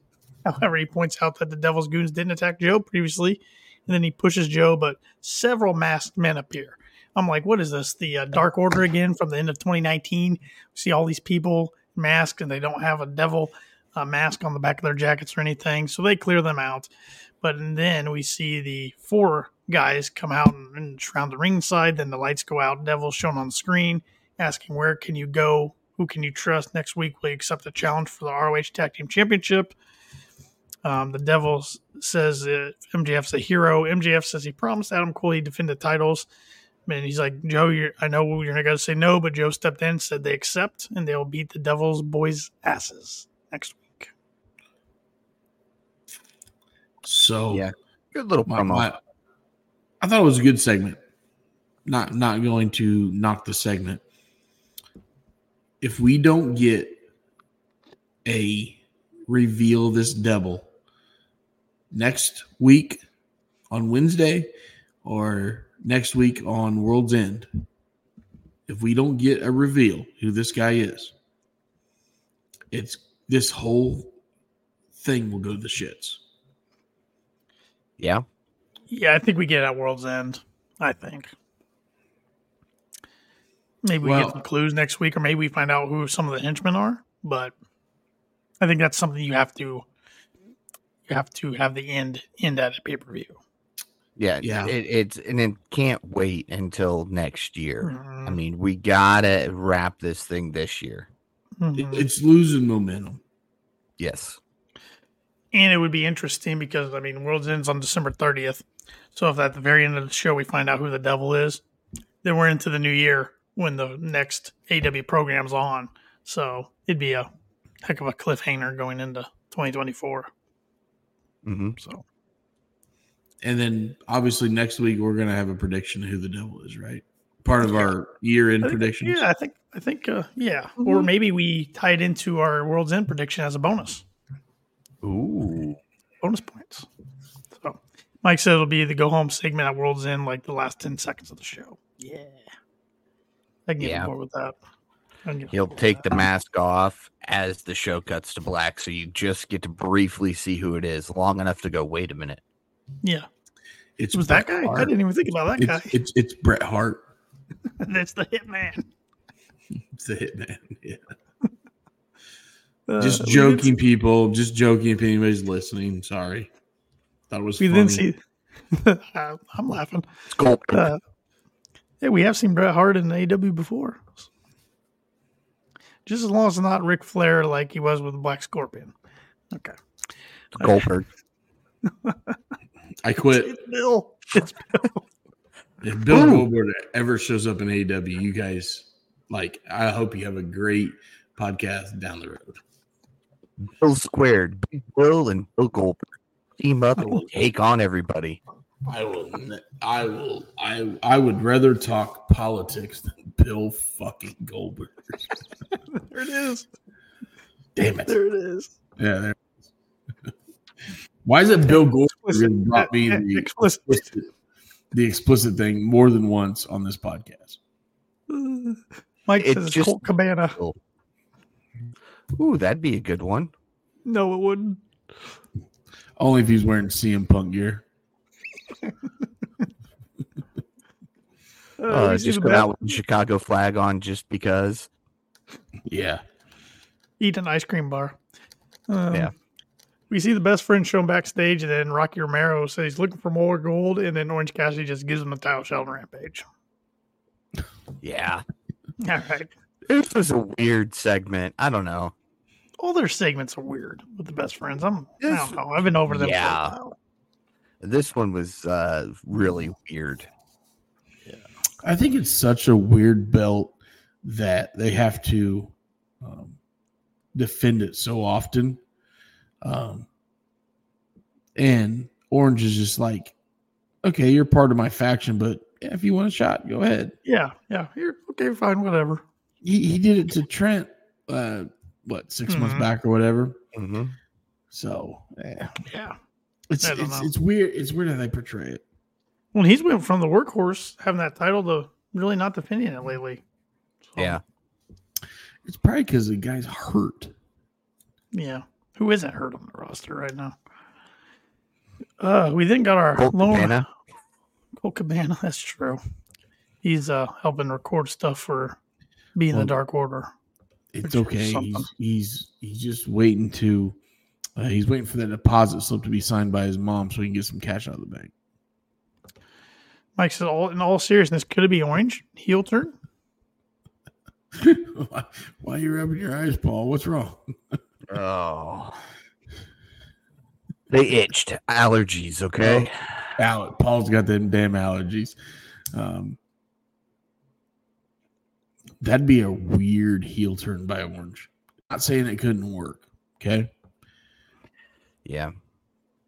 Oh. However, he points out that the Devil's Goons didn't attack Joe previously, and then he pushes Joe, but several masked men appear. I'm like, what is this? The uh, Dark Order again from the end of 2019? We see all these people masked, and they don't have a devil uh, mask on the back of their jackets or anything, so they clear them out. But then we see the four guys come out and, and surround the ringside. Then the lights go out. Devil's shown on screen, asking, "Where can you go? Who can you trust? Next week, you accept the challenge for the ROH Tag Team Championship?" Um, the Devil says uh, MJF's a hero. MJF says he promised Adam Cole he'd defend the titles. And he's like, Joe, you're, I know you're not going to say no, but Joe stepped in, said they accept, and they'll beat the Devil's boys' asses next week. So Yeah. good little promo. my- I thought it was a good segment. Not not going to knock the segment. If we don't get a reveal this devil next week on Wednesday or next week on World's End, if we don't get a reveal who this guy is, it's this whole thing will go to the shits. yeah, Yeah, I think we get it at World's End. I think. Maybe we Well- get some clues next week, or maybe we find out who some of the henchmen are. But I think that's something you have to you have to have the end end at a pay per view. Yeah, Yeah. It, it's and it can't wait until next year. Mm-hmm. I mean, we gotta wrap this thing this year. It- it's losing momentum. Yes. And it would be interesting because I mean, World's End's on December thirtieth. So if at the very end of the show we find out who the devil is, then we're into the new year when the next AEW program's on. So it'd be a heck of a cliffhanger going into 2024. hmm So And then obviously next week we're gonna have a prediction of who the devil is, right? Part of our year end I think- predictions. Yeah, I think I think uh, yeah, or maybe we tie it into our World's End prediction as a bonus. Ooh. bonus points. So Mike said it'll be the go home segment at World's End, like the last 10 seconds of the show. Yeah. I can get Yeah. on board with that. I can get on He'll take the mask off as the show cuts to black, so you just get to briefly see who it is, long enough to go, wait a minute. Yeah. It's It was that Bret guy? I didn't even think about that It's, guy. it's it's Bret Hart. *laughs* That's the hitman. It's the hitman. *laughs* Yeah. Uh, Just we did joking, people. Just joking. If anybody's listening, sorry. Thought it was We funny. didn't see. *laughs* I'm laughing. It's Gold. Uh, yeah, we have seen Bret Hart in AEW before. Just as long as it's not Ric Flair like he was with the Black Scorpion. Okay. Goldberg. I quit. It's Bill. It's Bill. If Bill Goldberg ever shows up in AEW, you guys like. I hope you have a great podcast down the road. Bill squared. Bill and Bill Goldberg team up and *laughs* take on everybody. I will. I will. I. I would rather talk politics than Bill fucking Goldberg. *laughs* There it is. Damn it. There it is. Yeah. There. It is. *laughs* Why is it Bill Goldberg really brought *laughs* me the Explicit. explicit, the explicit thing more than once on this podcast? *sighs* Mike It's says just- Colt Cabana. Ooh, that'd be a good one. No, it wouldn't. Only if he's wearing CM Punk gear. *laughs* Uh, Uh, just the come out with the Chicago flag on just because. Yeah. eat an ice cream bar. Um, Yeah. We see the best friend shown backstage, and then Rocky Romero says he's looking for more gold, and then Orange Cassidy just gives him a title shot on Rampage. Yeah. *laughs* All right. This was a weird segment. I don't know. All their segments are weird with the best friends. I'm, I don't know. I've been over them. for a Yeah. while. This one was uh, really weird. I think it's such a weird belt that they have to um, defend it so often. Um, and Orange is just like, okay, you're part of my faction, but yeah, if you want a shot, go ahead. Yeah. Yeah. Here. Okay. Fine. Whatever. He, he did it to Trent, uh, what, 6 months Mhm. back or whatever. hmm So yeah, Yeah. it's it's, know. it's weird. It's weird how they portray it. Well, he's went from the workhorse having that title to really not defending it lately. So, Yeah. It's probably because the guy's hurt. Yeah. Who isn't hurt on the roster right now? Uh, we then got our Colt lone Cabana. Colt Cabana. *laughs* That's true. He's uh helping record stuff for being Well, the Dark Order. It's okay. He's he's he's just waiting to uh, he's waiting for that deposit slip to be signed by his mom so he can get some cash out of the bank. Mike says, all in all seriousness, could it be Orange heel turn? *laughs* why, why are you rubbing your eyes, Paul? What's wrong? *laughs* Oh. They itched. Allergies, okay? Paul's got them damn allergies. Um, that'd be a weird heel turn by Orange. Not saying it couldn't work. Okay, Yeah.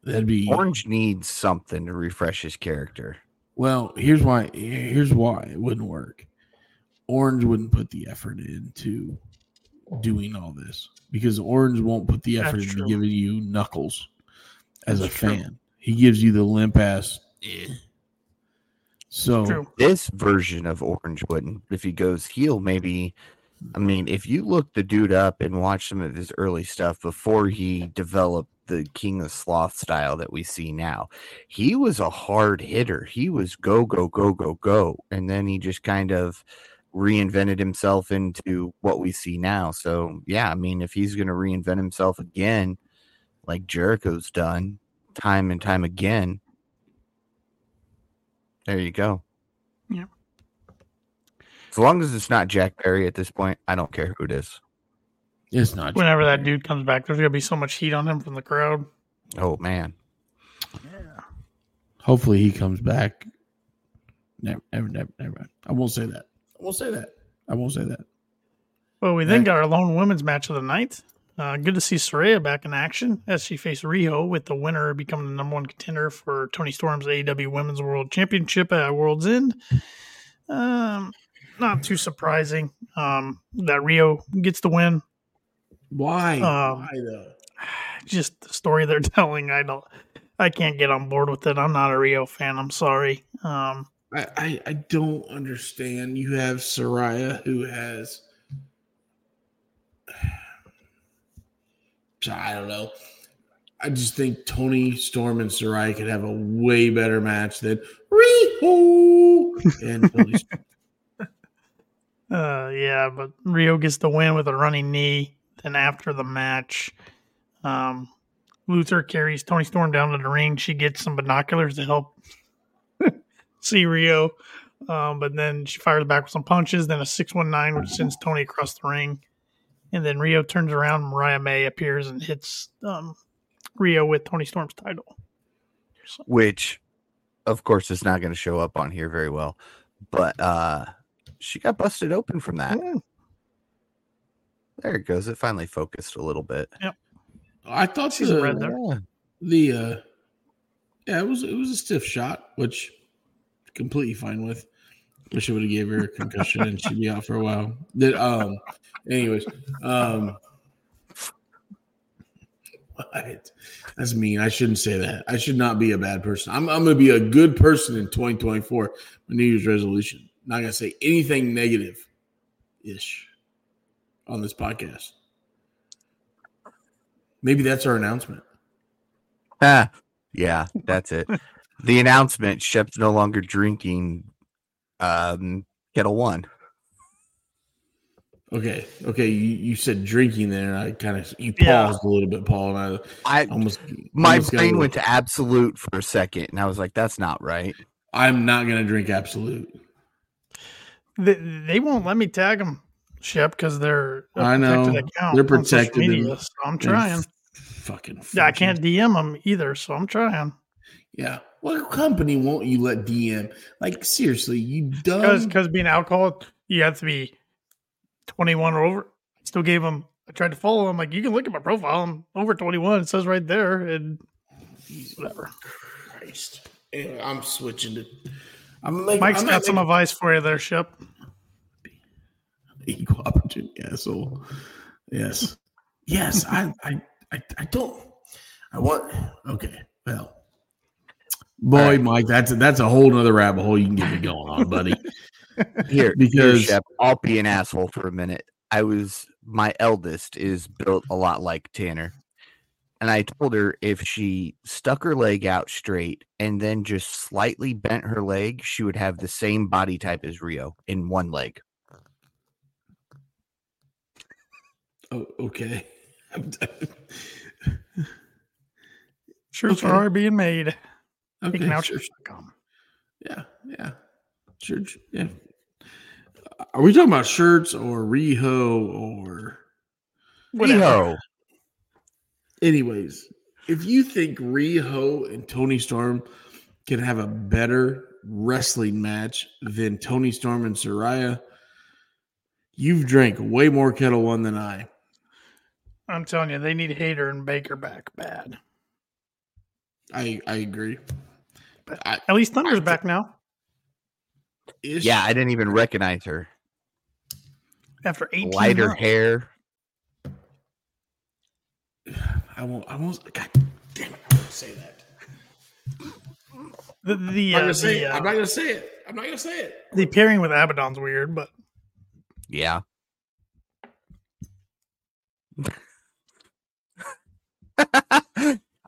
that'd be Orange needs something to refresh his character. Well, here's why. Here's why it wouldn't work. Orange wouldn't put the effort into doing all this because Orange won't put the effort That's into giving you knuckles as That's a true. fan. He gives you the limp ass. eh. So This version of Orange wouldn't. If he goes heel, maybe. I mean, if you look the dude up and watch some of his early stuff before he developed the King of Sloth style that we see now, he was a hard hitter. He was go, go, go, go, go. And then he just kind of reinvented himself into what we see now. So, yeah, I mean, if he's going to reinvent himself again, like Jericho's done time and time again, there you go. Yeah. As long as it's not Jack Perry at this point, I don't care who it is. it's not. Whenever that dude comes back, there's gonna be so much heat on him from the crowd. Oh man. Yeah. Hopefully he comes back. Never, never, never, never. I won't say that. I won't say that. I won't say that. Well, we then got our lone women's match of the night. Uh, good to see Soraya back in action as she faced Riho, with the winner becoming the number one contender for Toni Storm's AEW Women's World Championship at World's End. Um, not too surprising um, that Riho gets the win. Why? Um, Why though? just the story they're *laughs* telling. I don't. I can't get on board with it. I'm not a Riho fan. I'm sorry. Um, I, I, I don't understand. You have Soraya who has *sighs* I don't know. I just think Toni Storm and Soraya could have a way better match than Riho and Toni. *laughs* Uh, yeah, but Riho gets the win with a running knee. Then after the match, um, Luther carries Toni Storm down to the ring. She gets some binoculars to help see Riho. Um, but then she fires back with some punches, then a 619, which sends Toni across the ring. And then Riho turns around, Mariah May appears and hits um, Riho with Toni Storm's title. So. Which, of course, is not going to show up on here very well. But uh, she got busted open from that. Mm. There it goes. It finally focused a little bit. Yep. I thought she's the, red there. The uh, yeah, it was it was a stiff shot, which completely fine with. Wish I would have gave her a concussion and she'd be out for a while. That um, anyways, um, what? That's mean. I shouldn't say that. I should not be a bad person. I'm I'm gonna be a good person in 2024. My New Year's resolution. Not gonna say anything negative ish on this podcast. Maybe that's our announcement. Ah, yeah, that's it. The announcement: Shep's no longer drinking um, Ketel One. Okay, okay. You, you said drinking there. I kind of you paused yeah. a little bit, Paul, and I, I almost my almost brain went to Absolut for a second, and I was like, "That's not right." I'm not gonna drink Absolut. They, they won't let me tag them, Shep, because they're I know they're protected. Media, so I'm trying. Fucking. Yeah, I can't DM them either, so I'm trying. Yeah, what company won't you let DM? Like seriously, you dumb. Because being alcohol, you have to be 21 or over. I still gave him. I tried to follow him. Like you can look at my profile. I'm over 21. It says right there, and whatever. Christ, yeah, I'm switching to. I'm making, Mike's I'm got some advice for you there, Shep. Equal opportunity asshole. Yes, yes. I, I, I, I don't. I want. Okay. Well, Boy, right. Mike, that's a, that's a whole other rabbit hole you can get me going on, buddy. *laughs* Here, because here, Shep, I'll be an asshole for a minute. I was my eldest is built a lot like Tanner. And I told her if she stuck her leg out straight and then just slightly bent her leg, she would have the same body type as Riho in one leg. Oh, okay. *laughs* Shirts okay. are being made. Okay, sure. Yeah, yeah, sure. Yeah. Are we talking about shirts or Riho or Riho? Anyways, if you think Riho and Toni Storm can have a better wrestling match than Toni Storm and Soraya, you've drank way more Ketel One than I. I'm telling you, they need Hayter and Baker back bad. I I agree. But I, at least Thunder's I, back now. Yeah, I didn't even recognize her. After 18 lighter months. hair. I won't. I won't. God damn it! I won't say that. The, the, I'm, uh, the uh, I'm not gonna say it. I'm not gonna say it. The pairing with Abaddon's weird, but yeah. *laughs*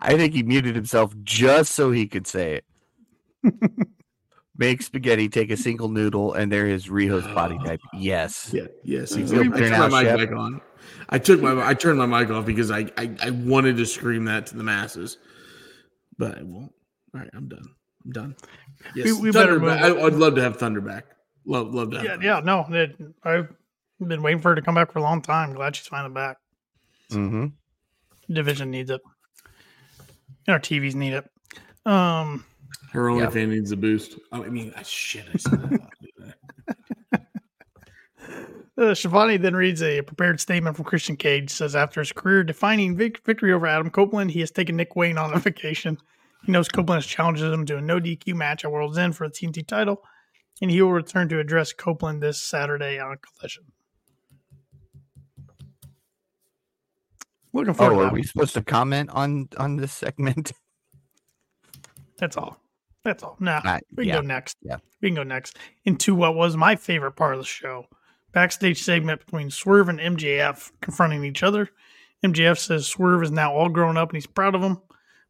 I think he muted himself just so he could say it. Make spaghetti, take a single noodle, and there is Riho's body type. *gasps* Yes. Yeah, yes. Exactly. I turned my mic back on. I took my I turned my mic off because I, I I wanted to scream that to the masses, but I won't. All right, I'm done. I'm done. Yes, we, we better move. I, would love to have Thunder back. Love, love to. yeah, yeah. No, it, I've been waiting for her to come back for a long time. Glad she's finally back. Mm-hmm. Division needs it. And our TVs need it. Um, her only yep. fan needs a boost. I mean, shit. I said that. *laughs* Uh, Schiavone then reads a prepared statement from Christian Cage. Says after his career-defining vic- victory over Adam Copeland, he has taken Nick Wayne on a *laughs* vacation. He knows Copeland has challenged him to a no DQ match at World's End for the TNT title, and he will return to address Copeland this Saturday on Collision. Looking forward Oh, to are that. we supposed to comment on on this segment? *laughs* That's all. That's all. Nah, Uh, we can yeah. go next. yeah. We can go next into what was my favorite part of the show. Backstage segment between Swerve and MJF confronting each other. MJF says Swerve is now all grown up and he's proud of him,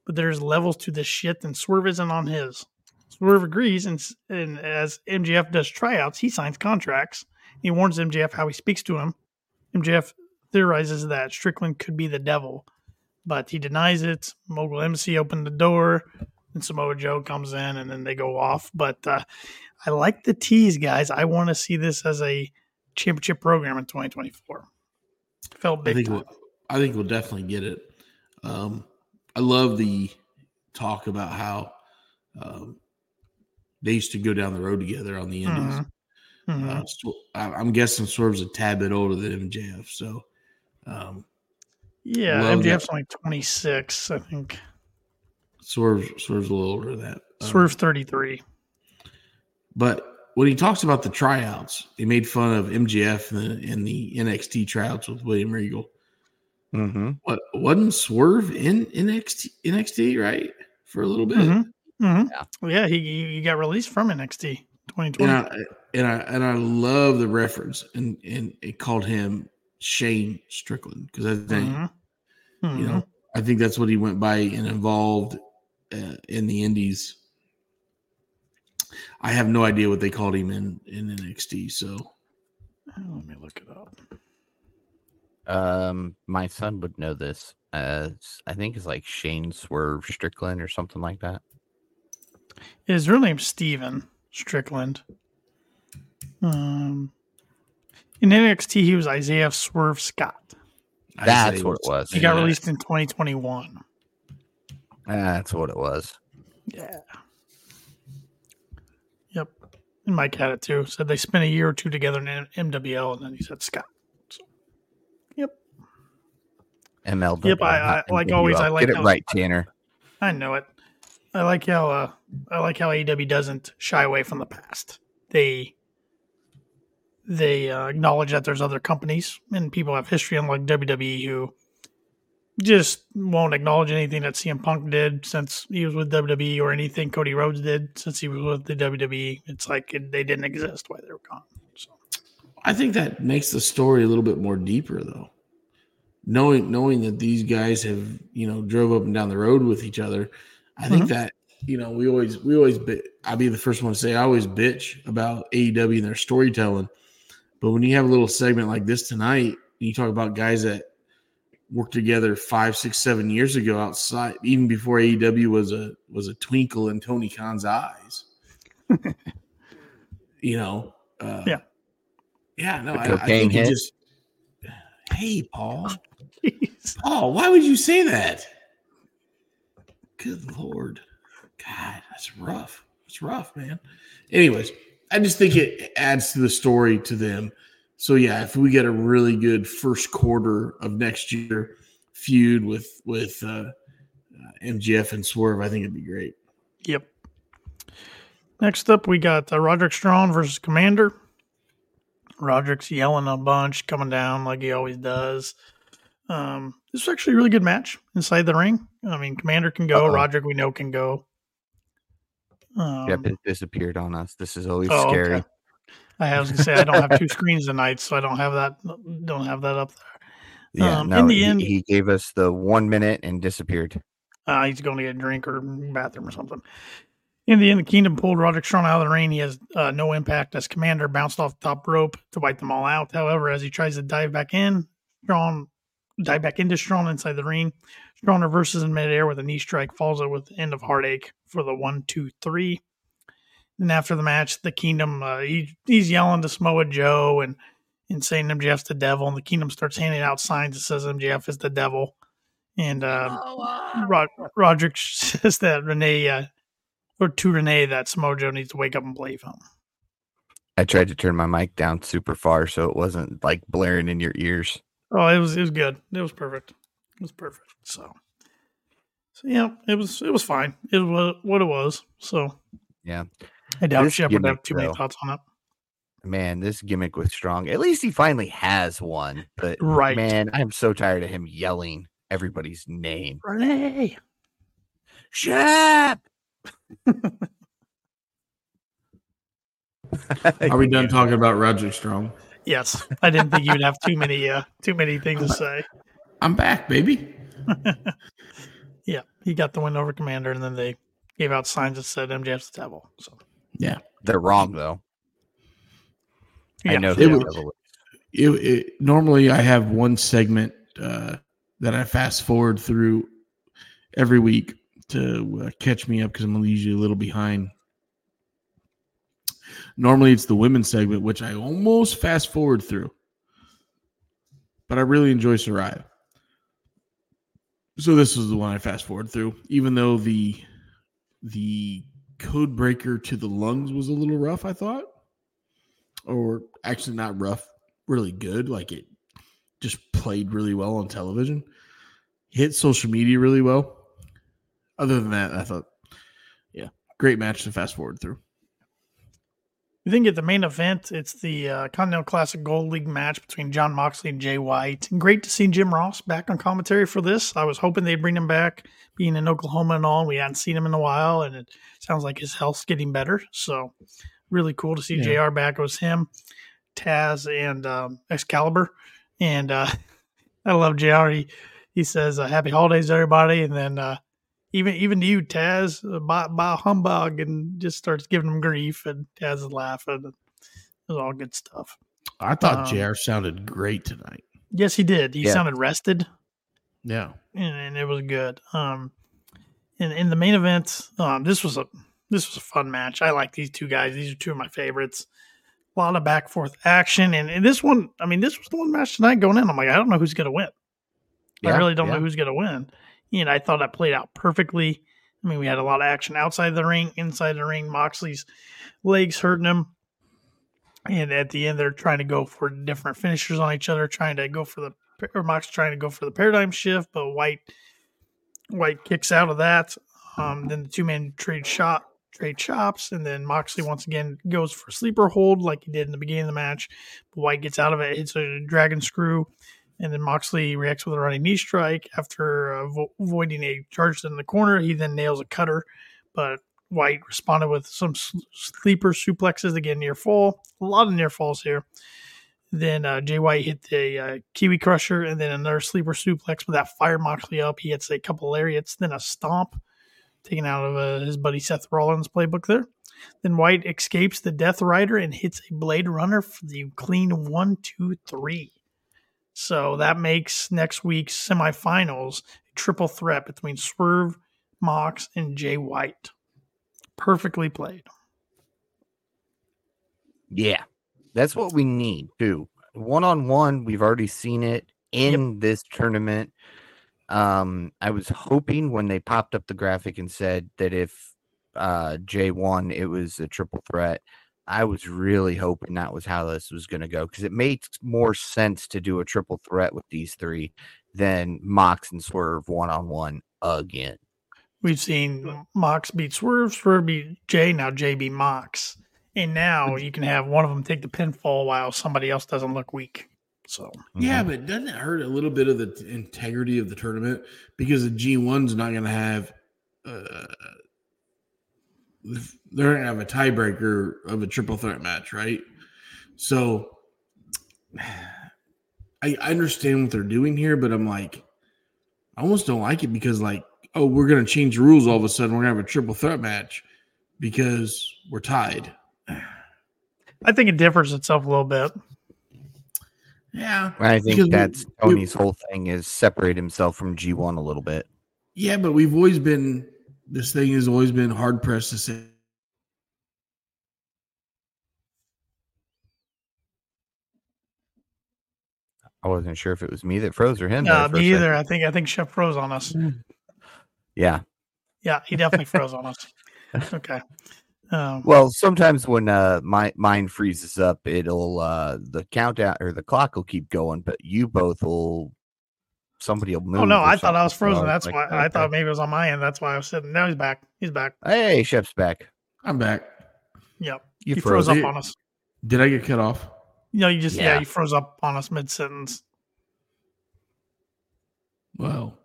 but there's levels to this shit and Swerve isn't on his. Swerve agrees, and, and as MJF does tryouts, he signs contracts. He warns MJF how he speaks to him. MJF theorizes that Strickland could be the devil, but he denies it. Mogul MC opened the door, and Samoa Joe comes in, and then they go off. But uh, I like the tease, guys. I want to see this as a championship program in 2024. Felt I big think time. we'll, I think we'll definitely get it. Um, I love the talk about how um, they used to go down the road together on the Indies. Mhm. Mhm. Uh, I- I'm guessing Swerve's a tad bit older than MJF, so um, yeah, MJF's that. only 26, I think. Swerve Swerve's a little older than that. Um, Swerve 33. But when he talks about the tryouts, he made fun of MJF and the, in the NXT tryouts with William Regal. Mm-hmm. What wasn't Swerve in NXT NXT right for a little bit? Mhm. Mhm. Yeah. Well, yeah, he, he he got released from NXT 2020. And I and I and I love the reference, and and it called him Shane Strickland because I think Mhm. you know I think that's what he went by and involved uh, in the Indies. I have no idea what they called him in in NXT. So Let me look it up. Um, my son would know this. Uh, I think it's like Shane Swerve Strickland or something like that. His real name's Steven Strickland. Um, in NXT, he was Isaiah Swerve Scott. That's Isaiah what it was. He got Yeah. released in 2021. That's what it was. Yeah. Yep. And Mike had it too. Said they spent a year or two together in MWL, and then he said Scott. So, yep. MLW. Yep, I- I- like NWL. always, I like Get it how- right, Tanner. I know it. I like how uh, I like how AEW doesn't shy away from the past. They they uh, acknowledge that there's other companies and people have history, unlike WWE, who just won't acknowledge anything that CM Punk did since he was with WWE or anything Cody Rhodes did since he was with the WWE. It's like it, they didn't exist while they were gone. So I think that makes the story a little bit more deeper, though. Knowing knowing that these guys have you know drove up and down the road with each other, I think Mhm. that you know we always we always bit, I'll be the first one to say I always bitch about AEW and their storytelling, but when you have a little segment like this tonight, and you talk about guys that worked together five, six, seven years ago outside, even before AEW was a was a twinkle in Tony Khan's eyes. *laughs* you know, uh, Yeah. yeah, no, I, I think it hit. just. Hey, Paul. Jeez. Paul, why would you say that? Good lord, God, that's rough. It's rough, man. Anyways, I just think it adds to the story to them. So yeah, if we get a really good first quarter of next year feud with with uh, uh, MJF and Swerve, I think it'd be great. Yep. Next up, we got uh, Roderick Strong versus Komander. Roderick's yelling a bunch, coming down like he always does. Um, this was actually a really good match inside the ring. I mean, Komander can go. Uh-oh. Roderick, we know, can go. Um, Yep, it disappeared on us. This is always oh, scary. okay. I was gonna say I don't have two *laughs* screens tonight, so I don't have that. Don't have that up there. Yeah, Um, no, in the he, end- he gave us the one minute and disappeared. Uh, he's going to get a drink or bathroom or something. In the end, the Kingdom pulled Roderick Strong out of the ring. He has uh, no impact as Komander bounced off the top rope to wipe them all out. However, as he tries to dive back in, Strong dive back into Strong inside the ring. Strong reverses in midair with a knee strike, falls out with the end of heartache for the one, two, three. And after the match, the Kingdom uh, he, he's yelling to Samoa Joe and and saying MJF's the devil, and the Kingdom starts handing out signs that says MJF is the devil. And uh, Rod- Roderick *laughs* says that Renee, uh, or to Renee, that Samoa Joe needs to wake up and believe him. I tried to turn my mic down super far so it wasn't like blaring in your ears. Oh, it was it was good. It was perfect. It was perfect. So, so yeah, it was it was fine. It was what it was. So Yeah. I doubt This Shepard would have gimmick, too many though. thoughts on it. man, this gimmick was strong. At least he finally has one. But Right. man, I'm so tired of him yelling everybody's name. Renee. Shep. *laughs* Are we done talking about Roderick Strong? Yes, I didn't think you'd have too many uh *laughs* too many things to say. I'm back, baby. *laughs* Yeah, he got the win over Komander, and then they gave out signs that said MJF's the devil. So Yeah. They're wrong though. I Yeah. know It was- the devil is. It, it, normally, I have one segment uh, that I fast forward through every week to uh, catch me up because I'm usually a little behind. Normally, it's the women's segment, which I almost fast forward through, but I really enjoy Soraya. So this is the one I fast forward through, even though the the code breaker to the lungs was a little rough. I thought, or actually not rough, really good. Like it just played really well on television. Hit social media really well. Other than that, I thought, yeah, great match to fast forward through. You think at the main event, it's the uh, Continental Classic Gold League match between Jon Moxley and Jay White. And great to see Jim Ross back on commentary for this. I was hoping they'd bring him back, being in Oklahoma and all. We hadn't seen him in a while, and it sounds like his health's getting better. So, really cool to see Yeah. JR back. It was him, Taz, and um, Excalibur. And uh, *laughs* I love JR. He, he says, uh, Happy holidays, everybody. And then, uh, even even to you, Taz, uh, by, by humbug, and just starts giving him grief, and Taz is laughing. It was all good stuff. I thought Um, JR sounded great tonight. Yes, he did. He Yeah. sounded rested, Yeah. and, and it was good. Um, in in the main event, um, this was a this was a fun match. I like these two guys. These are two of my favorites. A lot of back forth action, and, and this one, I mean, this was the one match tonight going in. I'm like, I don't know who's gonna win. I really don't yeah. know who's gonna win. And I thought that played out perfectly. I mean, we had a lot of action outside the ring, inside the ring. Moxley's legs hurting him. And at the end, they're trying to go for different finishers on each other, trying to go for the or Mox trying to go for the paradigm shift, but White White kicks out of that. Um, then the two men trade shot trade chops, and then Moxley once again goes for a sleeper hold like he did in the beginning of the match. But White gets out of it, hits a dragon screw, and then Moxley reacts with a running knee strike after uh, avo- avoiding a charge in the corner. He then nails a cutter, but White responded with some sleeper suplexes again near fall. A lot of near falls here. Then uh, Jay White hit the uh, Kiwi Crusher and then another sleeper suplex, but that fired Moxley up. He hits a couple lariats, then a stomp, taken out of uh, his buddy Seth Rollins' playbook there. Then White escapes the Death Rider and hits a Blade Runner for the clean one, two, three. So that makes next week's semifinals a triple threat between Swerve, Mox, and Jay White. Perfectly played. Yeah, that's what we need too. One on one, we've already seen it in this tournament. Um, I was hoping when they popped up the graphic and said that if uh Jay won, it was a triple threat. I was really hoping that was how this was going to go because it makes more sense to do a triple threat with these three than Mox and Swerve one on one again. We've seen Mox beat Swerve, Swerve beat Jay, now Jay beat Mox. And now you can have one of them take the pinfall while somebody else doesn't look weak. So Yeah, Mhm. but doesn't it hurt a little bit of the integrity of the tournament because the G one's not going to have, uh, they're going to have a tiebreaker of a triple threat match, right? So, *sighs* I, I understand what they're doing here, but I'm like, I almost don't like it because like, oh, we're going to change the rules all of a sudden. We're going to have a triple threat match because we're tied. *sighs* I think it differs itself a little bit. Yeah, I think Because we- that's we- Tony's whole thing is separate himself from G one a little bit. Yeah, but we've always been this thing has always been hard pressed to say I wasn't sure if it was me that froze or him. there for a me either. I think I think Chef froze on us. Yeah. Yeah, he definitely *laughs* froze on us. Okay. Um, Well, sometimes when uh my mine freezes up, it'll uh the countdown or the clock will keep going, but you both will somebody will move. oh no, I thought I was frozen. That's like, why I okay. thought maybe it was on my end. That's why I was sitting. Now he's back. He's back. Hey, Chef's back. I'm back. Yep. You he froze, froze, up it. on us. Did I get cut off? No, you just yeah, Yeah. you froze up on us mid sentence. Well,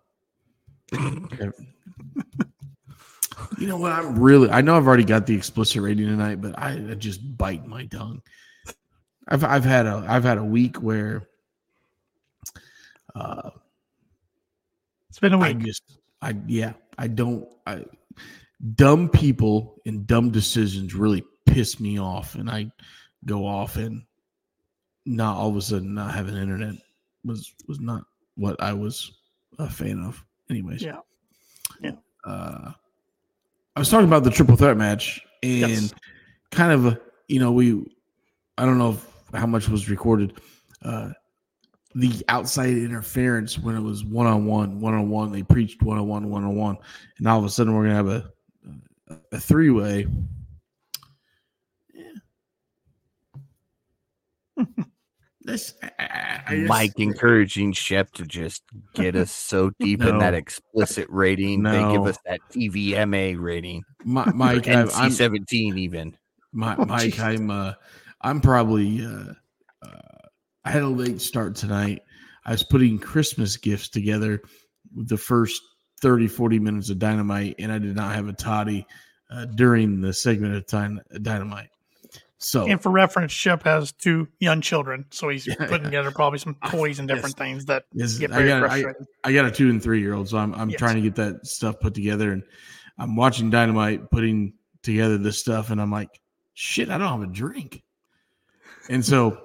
*laughs* you know what? I'm really. I know I've already got the explicit rating tonight, but I, I just bite my tongue. I've I've had a I've had a week where, uh, It's been a I week. just I yeah I don't I dumb people and dumb decisions really piss me off, and I go off and not all of a sudden not having internet was was not what I was a fan of. Anyways, Yeah. Yeah. Uh, I was talking about the triple threat match and Yes. kind of you know we I don't know if, how much was recorded. Uh, the outside interference when it was one on one, one on one. They preached one on one, one on one, and all of a sudden we're gonna have a a three way. This I, I- I just- Mike encouraging Shep to just get us so *laughs* deep in that explicit rating. They give us that TVMA rating. Mi- *laughs* Mike, I, NC I'm seventeen even. My, Oh, Mike, Jesus. I'm uh, I'm probably uh, uh, I had a late start tonight. I was putting Christmas gifts together with the first 30, 40 minutes of dynamite, and I did not have a toddy uh, during the segment of time dynamite. So And for reference, Shep has two young children, so he's *laughs* Yeah, putting yeah. together probably some toys and Yes. different things that is- get I very got I, frustrating. I got a two and three year old, so I'm I'm Yes. trying to get that stuff put together, and I'm watching dynamite putting together this stuff, and I'm like, shit, I don't have a drink. And so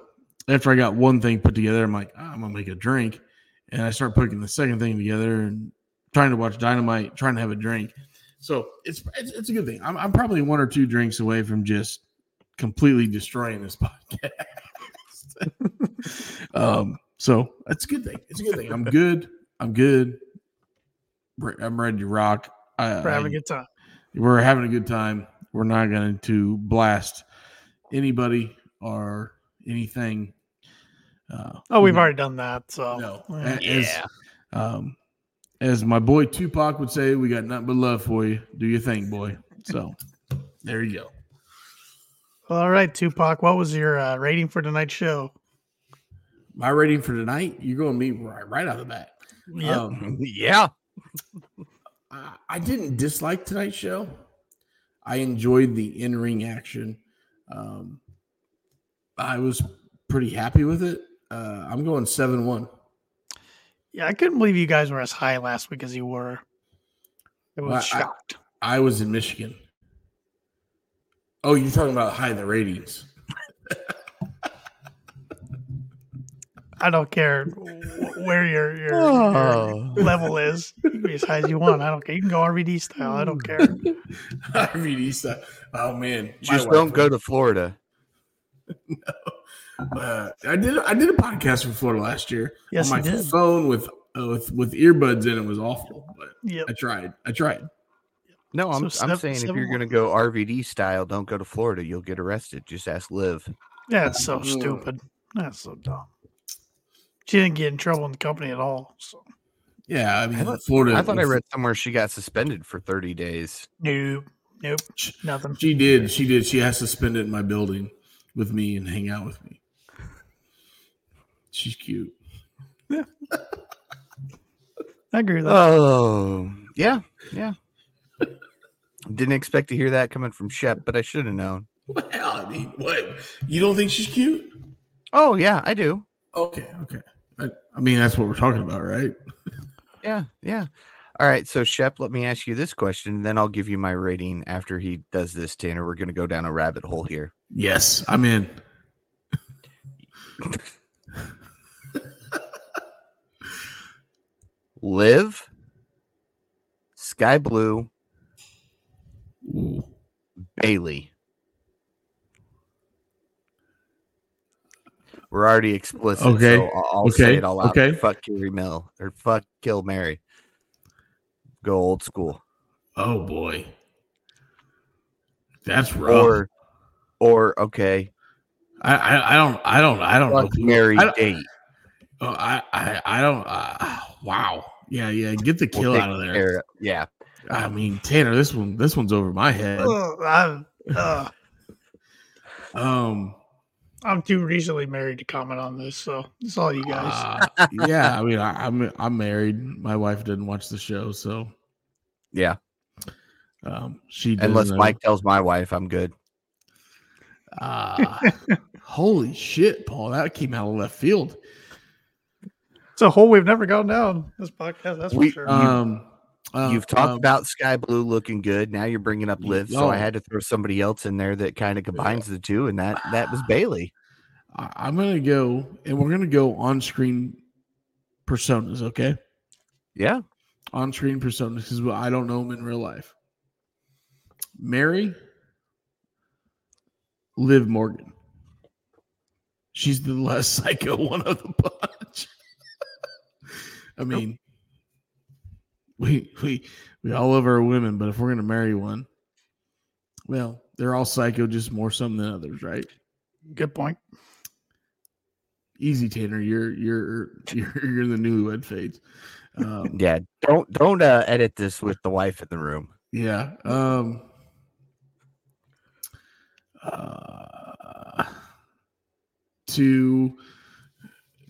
after I got one thing put together, I'm like, "Ah, I'm gonna make a drink, and I start putting the second thing together and trying to watch dynamite, trying to have a drink. So it's it's, it's a good thing. I'm, I'm probably one or two drinks away from just completely destroying this *laughs* podcast. *laughs* um, so that's a good thing. It's a good thing. I'm good. I'm good. I'm ready to rock. I, We're having I- a good time. we're having a good time. We're not going to blast anybody or anything. Uh, Oh, we've no, already done that. So no. A- As, um, as my boy Tupac would say, we got nothing but love for you. Do your thing, boy. So *laughs* there you go. all right, Tupac. What was your uh, rating for tonight's show? My rating for tonight, you're going to meet right, right out of the bat. Yep. Um, *laughs* yeah. I, I didn't dislike tonight's show. I enjoyed the in ring action. Um, I was pretty happy with it. Uh, I'm going 7 1. yeah, I couldn't believe you guys were as high last week as you were. I was Well, shocked. I was in Michigan. Oh, you're talking about high the ratings. I don't care where your your, Oh. your level is. You can be as high as you want. I don't care. You can go RVD style. I don't care. I mean, he's, uh, oh man, Just don't go to Florida. *laughs* Uh, I did. I did a podcast from Florida last year Yes, on my did. phone with uh, with with earbuds in. It was awful, but Yep. I tried. I tried. No, I'm, So I'm seven- saying if you're going to go RVD style, don't go to Florida. You'll get arrested. Just ask Liv. That's so Mm. stupid. That's so dumb. She didn't get in trouble in the company at all. So Yeah, I mean, I thought- Florida. I thought I read somewhere she got suspended for 30 days. nope, nope, nothing. She did. She did. She has suspended in my building with me and hang out with me. She's cute. Yeah. I agree with that. Oh, yeah, yeah. Didn't expect to hear that coming from Shep, but I should have known. Well, I mean, what? You don't think she's cute? Oh, yeah, I do. Okay, okay. I, I mean, that's what we're talking about, right? *laughs* Yeah, yeah. All right, so Shep, let me ask you this question, and then I'll give you my rating after he does this, Tanner. We're going to go down a rabbit hole here. Yes, I'm in. Liv, Skye Blue, Ooh. Bayley. We're already explicit. Okay, So I'll, I'll okay, say it all out. okay. Fuck Carrie Mill or fuck Kill Mary. Go old school. Oh boy, that's rough. Or, or okay, I, I, I don't, I don't, I don't know. fuck Mary I don't- date. Oh, I, I, I don't. Uh, wow. Yeah, yeah. Get the We'll kill out of there. care Yeah. I mean, Tanner, this one, this one's over my head. Ugh, I, uh, *laughs* Um, I'm too recently married to comment on this, so it's all you guys. Uh, yeah, I mean, I, I'm I'm married. My wife didn't watch the show, so Yeah. um, she Unless know. Mike tells my wife I'm good. Ah, holy shit, Paul! That came out of left field. it's a hole we've never gone down this podcast. That's We- for sure. Um, uh, You've talked um, about Skye Blue looking good. Now you're bringing up Y- Liv, so I had to throw somebody else in there that kind of combines the two, and that that was *sighs* Bayley. I- I'm gonna go, and we're gonna go on screen personas. Okay, Yeah, on screen personas because I don't know them in real life. Mary, Liv Morgan. She's the less *laughs* psycho one of the bunch. *laughs* I mean, we we we all love our women, but if we're gonna marry one, well, they're all psycho, just more some than others, right? Good point. Easy, Tanner. You're you're you're you're the newlywed fades. Um, yeah. Don't don't uh, edit this with the wife in the room. Yeah. Um uh, to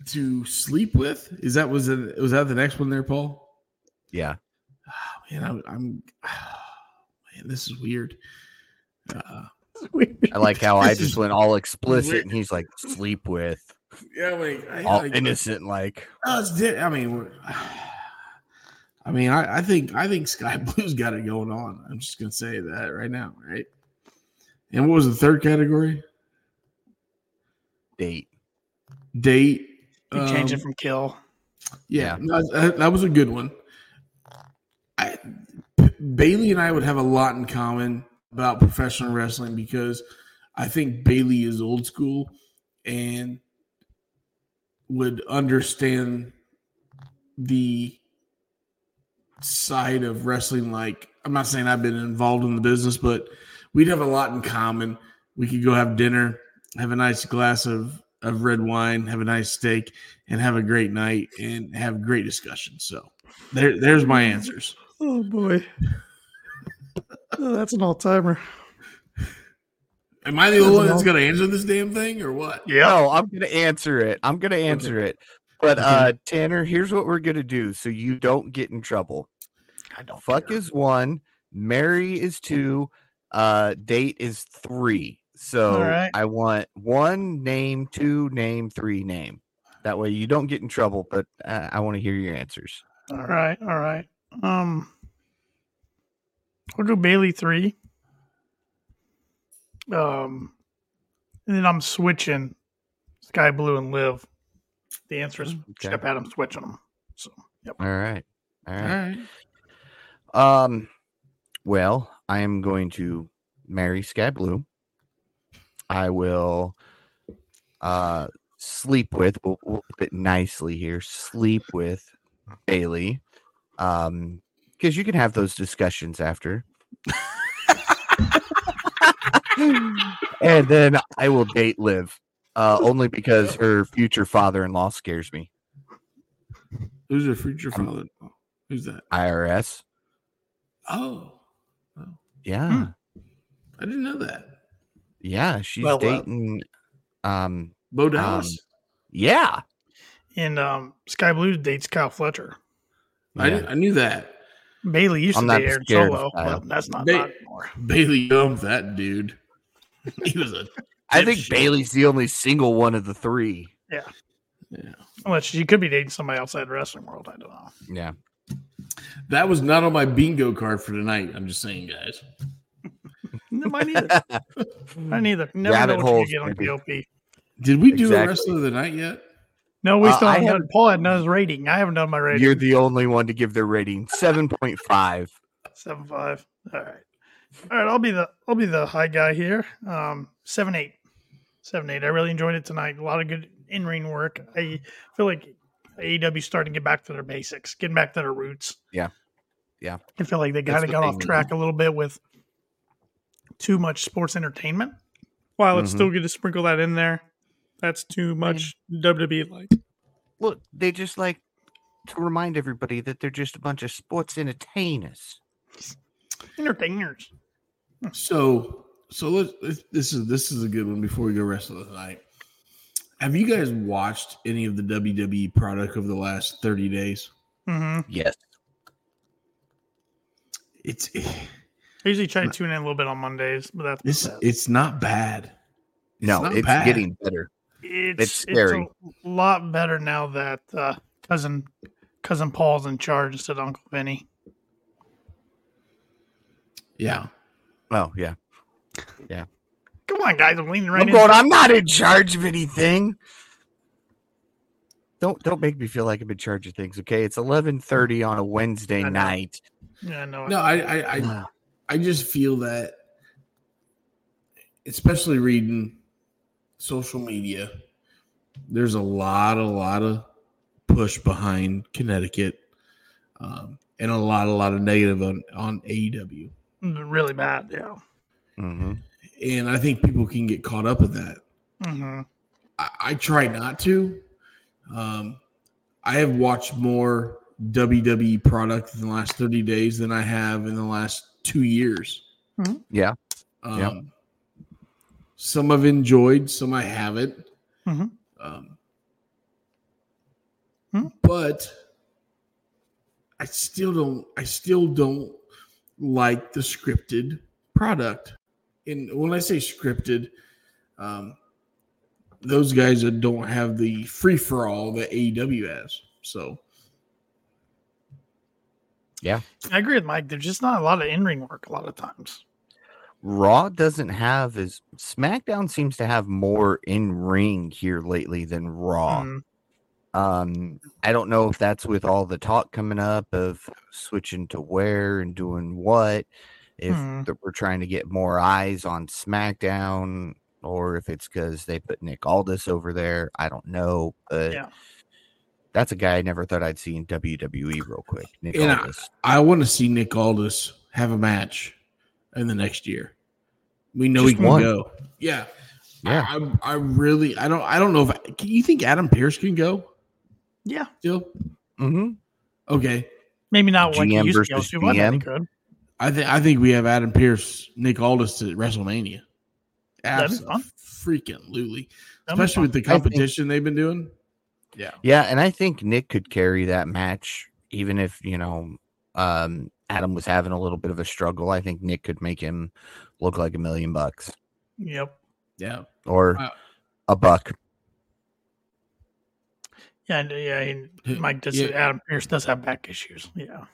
to sleep with is that was it was that the next one there, Paul? Yeah, Oh, man, I'm, I'm *sighs* man, this is weird. Uh, I like how *laughs* I just went all explicit, weird. and he's like sleep with, yeah, I mean, I, all like, innocent, like Oh, I mean, I mean, I, I think I think Skye *laughs* Blue's got it going on. I'm just gonna say that right now, right? And what was the third category? date. Date. You change it Um, from kill. Yeah, no, that, that was a good one. I, Bayley and I would have a lot in common about professional wrestling because I think Bayley is old school and would understand the side of wrestling. Like, I'm not saying I've been involved in the business, but we'd have a lot in common. We could go have dinner, have a nice glass of, of red wine, have a nice steak, and have a great night and have great discussions. So there, there's my answers. Oh boy. Oh, that's an all timer. Am I the only one that's going to answer this damn thing or what? Yeah. No, I'm gonna answer it. I'm gonna answer it. But uh Tanner, here's what we're gonna do so you don't get in trouble. I don't Fuck care. is one, Mary is two, uh date is three. So right. I want one name, two name, three name. That way you don't get in trouble, but uh, I want to hear your answers. All right, all right. Um, we'll do Bayley three. Um, and then I'm switching Skye Blue and Liv. The answer is Okay. Shep Adams switching them. So yep. All right. All All right. right. Um well, I am going to marry Skye Blue. I will uh sleep with we'll, we'll put it nicely here sleep with Bayley um because you can have those discussions after and then i will date liv uh only because her future father-in-law scares me Who's your future father? Who's that? irs Oh, yeah Hmm. I didn't know that. yeah she's Well, well. dating um Bo Dallas. yeah and um, Skye Blue dates Kyle Fletcher. I, Yeah. didn't- I knew that. Bayley used I'm to not date Aaron Solow, Kyle. but that's not, Ba- not anymore. Bailey Gump, that dude. *laughs* He was a I think dipshit. Bayley's the only single one of the three. yeah. Yeah, unless she could be dating somebody outside the wrestling world. I don't know. Yeah. That was not on my bingo card for tonight. I'm just saying, guys. No, mine either. Mine either. Never Rabbit know what holes, you get on maybe. POP. Did we do a Exactly. wrestler of the night yet? No, we Uh, still I haven't done. haven't- Paul hadn't done his rating. I haven't done my rating. You're the only one to give their rating 7.5. Seven five. All right. All right. I'll be the I'll be the high guy here. Um, seven eight. Seven eight. I really enjoyed it tonight. A lot of good in ring work. I feel like AEW starting to get back to their basics, getting back to their roots. Yeah. Yeah. I feel like they kind of got off need. track a little bit with too much sports entertainment. While it's Mhm. still good to sprinkle that in there, that's too much WWE like. Look, they just like to remind everybody that they're just a bunch of sports entertainers. Entertainers. So, so let's, let's- this is this is a good one before we go wrestle tonight. Have you guys watched any of the WWE product over the last 30 days? hmm Yes. It's I usually try to tune in a little bit on Mondays, but that's it's that's- it's not bad. It's No, not it's bad. getting better. it's, it's scary. a lot better now that uh, cousin cousin Paul's in charge instead of Uncle Vinny. yeah. Oh yeah. yeah. Come on, guys! I'm leaning right I'm in. going. I'm not in charge of anything. Don't don't make me feel like I'm in charge of things. Okay, it's 11:30 on a Wednesday I night. Yeah, no, No, I I I, I just feel that especially reading social media, there's a lot, a lot of push behind Connecticut. Um, and a lot, a lot of negative on, on AEW. really bad. Yeah. Mm mhm. And I think people can get caught up in that. hmm I, I try not to. Um, I have watched more WWE product in the last 30 days than I have in the last two years. Yeah. Um, Yep. Some I've enjoyed, some I haven't. Mhm. Um, Hmm. But I still don't. I still don't like the scripted product. And when I say scripted, um, those guys that don't have the free for all that AEW has. So yeah, I agree with Mike. There's just not a lot of in ring work a lot of times. Raw doesn't have as SmackDown seems to have more in ring here lately than Raw. Mm, Um, I don't know if that's with all the talk coming up of switching to where and doing what. If Hmm. that we're trying to get more eyes on SmackDown, or if it's because they put Nick Aldis over there. I don't know, but Yeah. that's a guy I never thought I'd see in WWE. Real quick, Nick And I- Aldis. I want to see Nick Aldis have a match in the next year. We know he can one. go. Yeah. Yeah. I, I, I really I don't I don't know if can you think Adam Pearce can go yeah. still? hmm Okay. Maybe not like he GM used to go versus to, but I think GM. Good. I think I think we have Adam Pearce, Nick Aldis to WrestleMania. That'd be fun. Freaking Luli. Especially with the I think- competition they've been doing. Yeah. Yeah, and I think Nick could carry that match, even if you know um, Adam was having a little bit of a struggle. I think Nick could make him look like a million bucks Yep. Yeah. or Wow. a buck. Yeah. and, Yeah. and Mike does. yeah. Adam Pearce does have back issues. Yeah.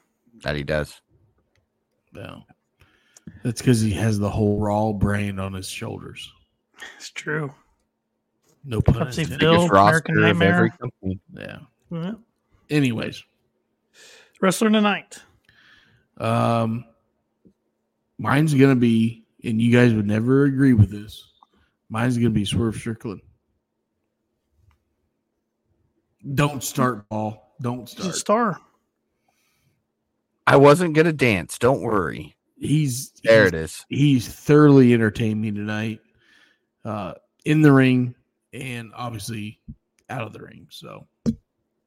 That he does. Yeah. That's because he has the whole raw brand on his shoulders. It's true. No pun Pepsi intended. Phil. Biggest American roster every Nightmare. company. Yeah. Yeah. Anyways, Wrestler tonight. um, mine's gonna be, and you guys would never agree with this. Mine's gonna be Swerve Strickland. Don't start, Paul. Don't He's a start. star. I wasn't gonna dance. Don't worry. He's There he's, it is. He's thoroughly entertained me tonight, uh, in the ring and obviously out of the ring. So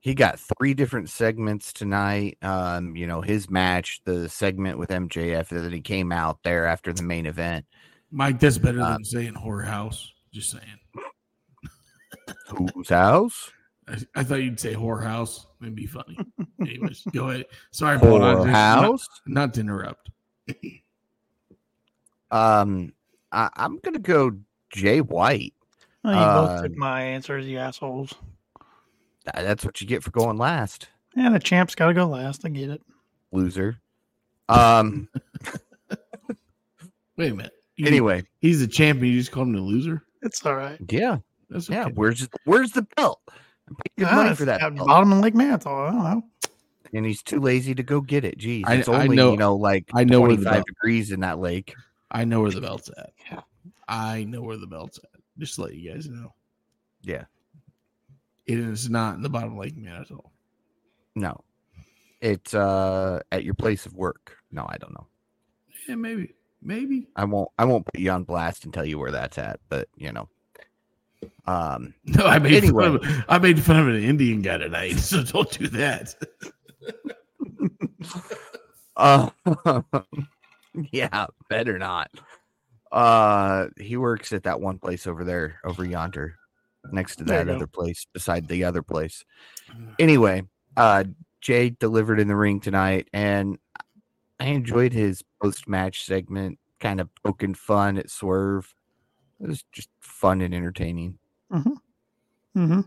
He got three different segments tonight. Um, you know, his match, the segment with MJF, that he came out there after the main event. Mike, that's better Uh, than saying whorehouse. Just saying. Whose house? I, I thought you'd say whorehouse. It'd be funny. *laughs* Anyways, go ahead. Sorry, Paul. not- Whore not- to interrupt. *clears throat* Um, I, I'm gonna go Jay White. Oh, you both Uh, took my answers, you assholes. Th- That's what you get for going last, Yeah, the champ's got to go last. I get it. loser. Um. *laughs* Wait a minute. You- anyway, he's the champion. You just called him a loser. It's all right. yeah, That's yeah. okay. Where's where's the belt? I paid good money for that, bottom of Lake Mantle. I don't know. and he's too lazy to go get it. Jeez, I- it's I only know- you know like I know where 25 degrees in that lake. I know where the belt's at. Yeah. I know where the belt's at. Just to let you guys know. Yeah, It is not in the bottom of Lake Manitou. no, it's uh at your place of work. No, I don't know. Yeah, maybe. Maybe. I won't. I won't put you on blast and tell you where that's at. But you know, um, *laughs* No, I made Anyway. fun of I made fun of an Indian guy tonight, *laughs* so don't do that. Uh, *laughs* yeah, better not. Uh, he works at that one place over there, over yonder. next to that go. other place beside the other place. Anyway, uh Jay delivered in the ring tonight and I enjoyed his post match segment, kind of poking fun at Swerve. It was just fun and entertaining. Mm-hmm.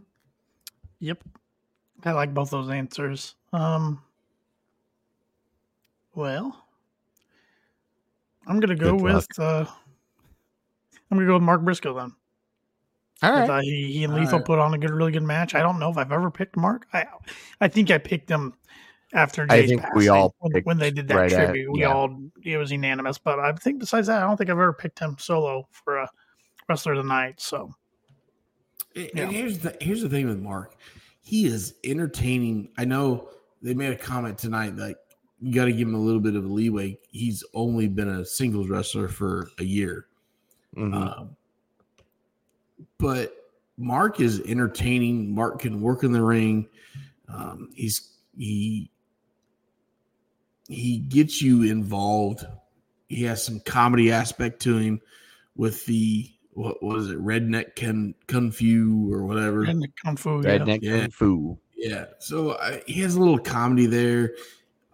Yep. I like both those answers. Um. Well, I'm gonna go Good with. luck. uh I'm gonna go with Mark Briscoe then. All I thought he, he and Lethal right. put on a good, really good match. I don't know if I've ever picked Mark. I, I think I picked him after I Jay's think we all when, when they did that right at- tribute. we all it was unanimous. But I think besides that, I don't think I've ever picked him solo for a wrestler of the night. So And Yeah. and here's the here's the thing with Mark. He is entertaining. I know they made a comment tonight like you got to give him a little bit of a leeway. He's only been a singles wrestler for a year. Mhm. Um, but Mark is entertaining. Mark can work in the ring. Um, he's he he gets you involved. He has some comedy aspect to him with the what was it, redneck kung kung fu or whatever. and the kung fu. Yeah. Redneck Yeah. Kung Fu. Yeah, so uh, he has a little comedy there.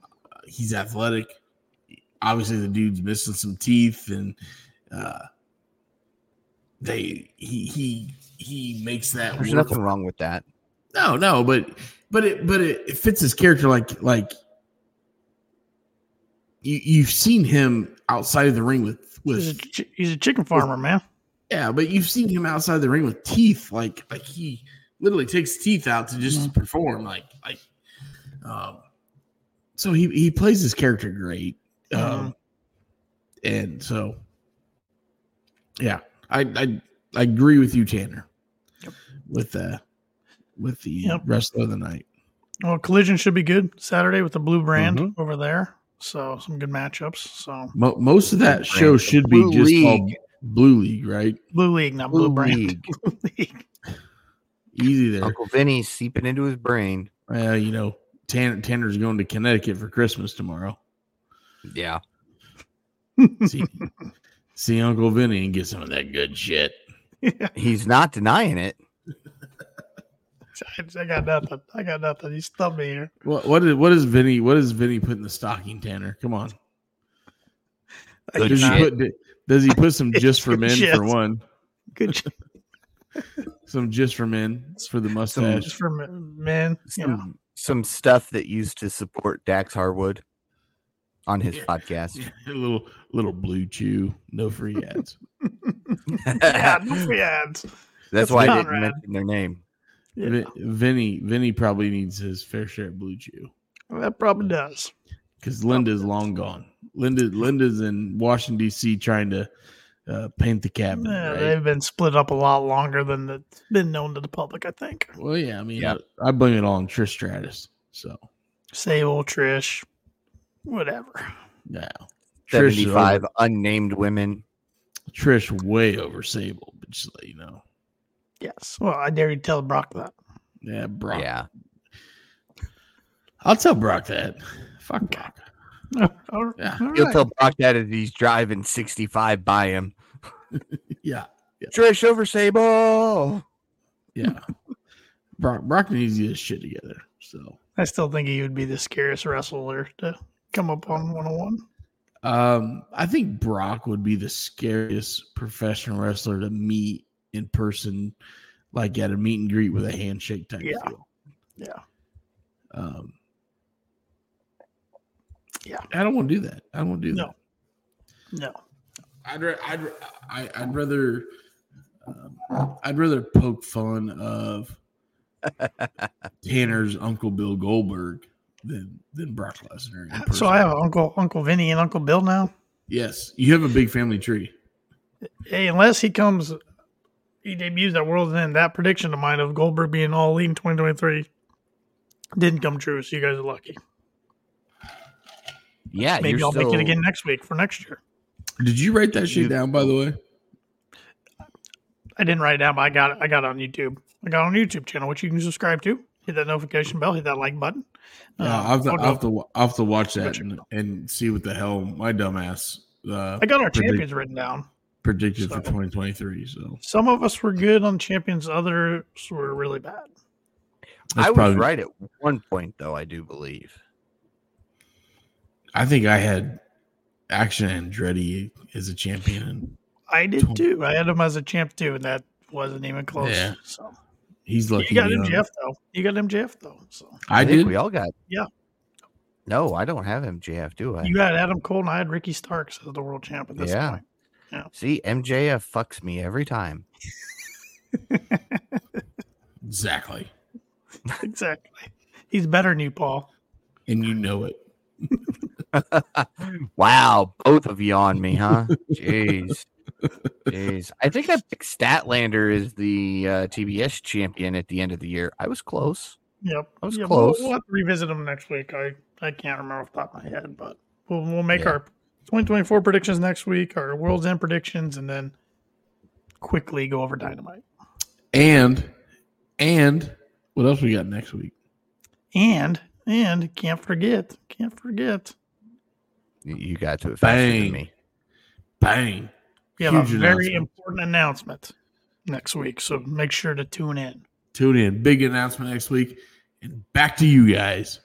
Uh, he's athletic. Obviously, the dude's missing some teeth, and uh, they he he he makes that There's work. nothing wrong with that. No, no, but but it but it, it fits his character like like you you've seen him outside of the ring with He's a, with he's a chicken farmer, man. Yeah, but you've seen him outside the ring with teeth like like he literally takes teeth out to just Mhm. perform like like um so he he plays his character great um and so yeah I I I agree with you Tanner Yep. with uh with the Yep. rest of the night Well, Collision should be good Saturday with the blue brand Mhm. over there. So some good matchups. So Mo- most of that Blue show Brand. should be Blue just League. called Blue League right Blue League, not Blue, Blue Brand. League. *laughs* Blue League. easy there Uncle Vinny's seeping into his brain. well you know Tanner Tanner's going to Connecticut for Christmas tomorrow Yeah. *laughs* see, see Uncle Vinny and get some of that good shit. He's not denying it. *laughs* I got nothing. I got nothing. He's stumped me here. What what is what is Vinny? What does Vinny put in the stocking, Tanner? Come on. I Good do Does he not- shit. put does he put some just *laughs* for men shit. for one? Good shit. Some just for men It's for the mustache. Just for men. men, you know. Some, some stuff that used to support Dax Harwood on his Yeah. podcast. *laughs* a little little BlueChew, no free ads. *laughs* yeah, no free ads. That's That's why I didn't Conrad. mention their name. Yeah, Vinny Vinny probably needs his fair share of BlueChew that probably does. Because Linda's long gone. Linda Linda's in Washington D.C. trying to uh, paint the cabin. Yeah, right? They've been split up a lot longer than it's been known to the public, I think. Well, yeah, I mean, Yeah. I, I blame it all on Trish Stratus. So, Sable, Trish, whatever. yeah, Trish, is 75 over- unnamed women. Trish way over Sable, but just let you know. Yes. Well, I dare you tell Brock that. Yeah, Brock. Yeah. I'll tell Brock that. Fuck Brock. *laughs* All Yeah. all He'll right. tell Brock that as he's driving 65 by him. *laughs* Yeah, Trish over Sable. yeah. Brock, Brock needs to get his shit together. So, I still think he would be the scariest wrestler to come up on 101. um, I think Brock would be the scariest professional wrestler to meet in person, like at a meet and greet with a handshake type Yeah. deal. Yeah. Um, Yeah. I don't want to do that. I don't want to do No. that. No. I'd ra- I'd ra- I, I'd rather um, I'd rather poke fun of *laughs* Tanner's Uncle Bill Goldberg than than Brock Lesnar. So. I have Uncle Uncle Vinny and Uncle Bill now. yes, you have a big family tree. Hey, unless he comes, he debuts at World's End. That prediction of mine of Goldberg being all elite in 2023 didn't come true. So you guys are lucky. Yeah, Maybe you're I'll make it again next week for next year. Did you write that shit You- down? By the way, I didn't write it down, but I got it. I got it on YouTube. I got it on YouTube channel, which you can subscribe to. Hit that notification bell. Hit that like button. yeah, Uh, I'll, have to, I'll I'll, have to, I'll have to watch that and, and see what the hell my dumbass. Uh, I got our predict- champions written down. predicted So- for 2023. So Some of us were good on champions, others were really bad. that's I was probably- right at one point, though. I do believe. I think I had Action Andretti as a champion. And I did too. I had him as a champ too, and that wasn't even close. Yeah. So he's lucky. you got to be on- MJF though. You got MJF though. So I think did. We all got. Yeah. No, I don't have MJF, do I? you got Adam Cole, and I had Ricky Starks as the world champ at this Yeah. point. See, MJF fucks me every time. *laughs* Exactly. Exactly. He's better than you, Paul. And you know it. *laughs* wow, both of you on me, huh? Jeez. Jeez. I think I picked Statlander as the uh, TBS champion at the end of the year. I was close. Yep. I was yeah, close. We'll, we'll have to revisit him next week. I, I can't remember off the top of my head, but we'll, we'll make Yeah. our 2024 predictions next week, our World's End predictions, and then quickly go over Dynamite. And and what else we got next week? And, and can't forget, can't forget, You- You got to it faster Bang. than me. Bang. we have a very important announcement next week. So make sure to tune in. Tune in. Big announcement next week. And back to you guys.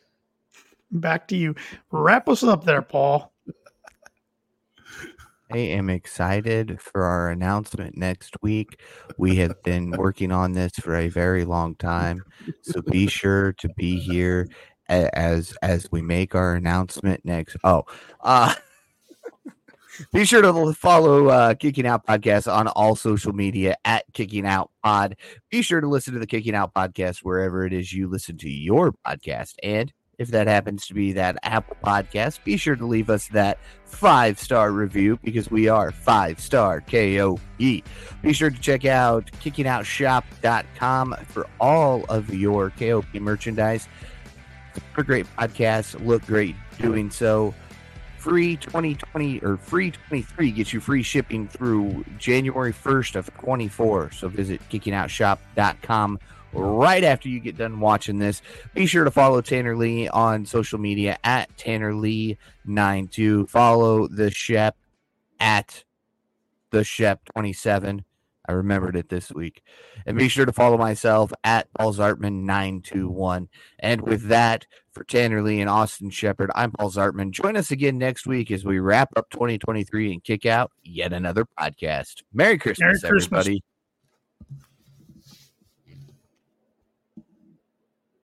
Back to you. Wrap us up there, Paul. I am excited for our announcement next week. We have been working on this for a very long time, so be sure to be here a- as as we make our announcement next. Oh, uh, *laughs* be sure to follow uh, Kicking Out Podcast on all social media at Kicking Out Pod. Be sure to listen to the Kicking Out Podcast wherever it is you listen to your podcast, and if that happens to be that Apple Podcast, be sure to leave us that five star review because we are five star KOE. Be sure to check out kickingOutShop.com for all of your KOP merchandise. A great podcast, look great doing so. Free 2020 or free 23 gets you free shipping through January 1st of 24. So visit kickingOutShop.com right after you get done watching this. Be sure to follow Tanner Lee on social media at Tanner Lee 92. Follow the Shep at the Shep 27. I remembered it this week. And be sure to follow myself at Paul Zartman 921. And with that, for Tanner Lee and Austin Shepard, I'm Paul Zartman. Join us again next week as we wrap up 2023 and kick out yet another podcast. Merry Christmas, Merry Christmas. everybody.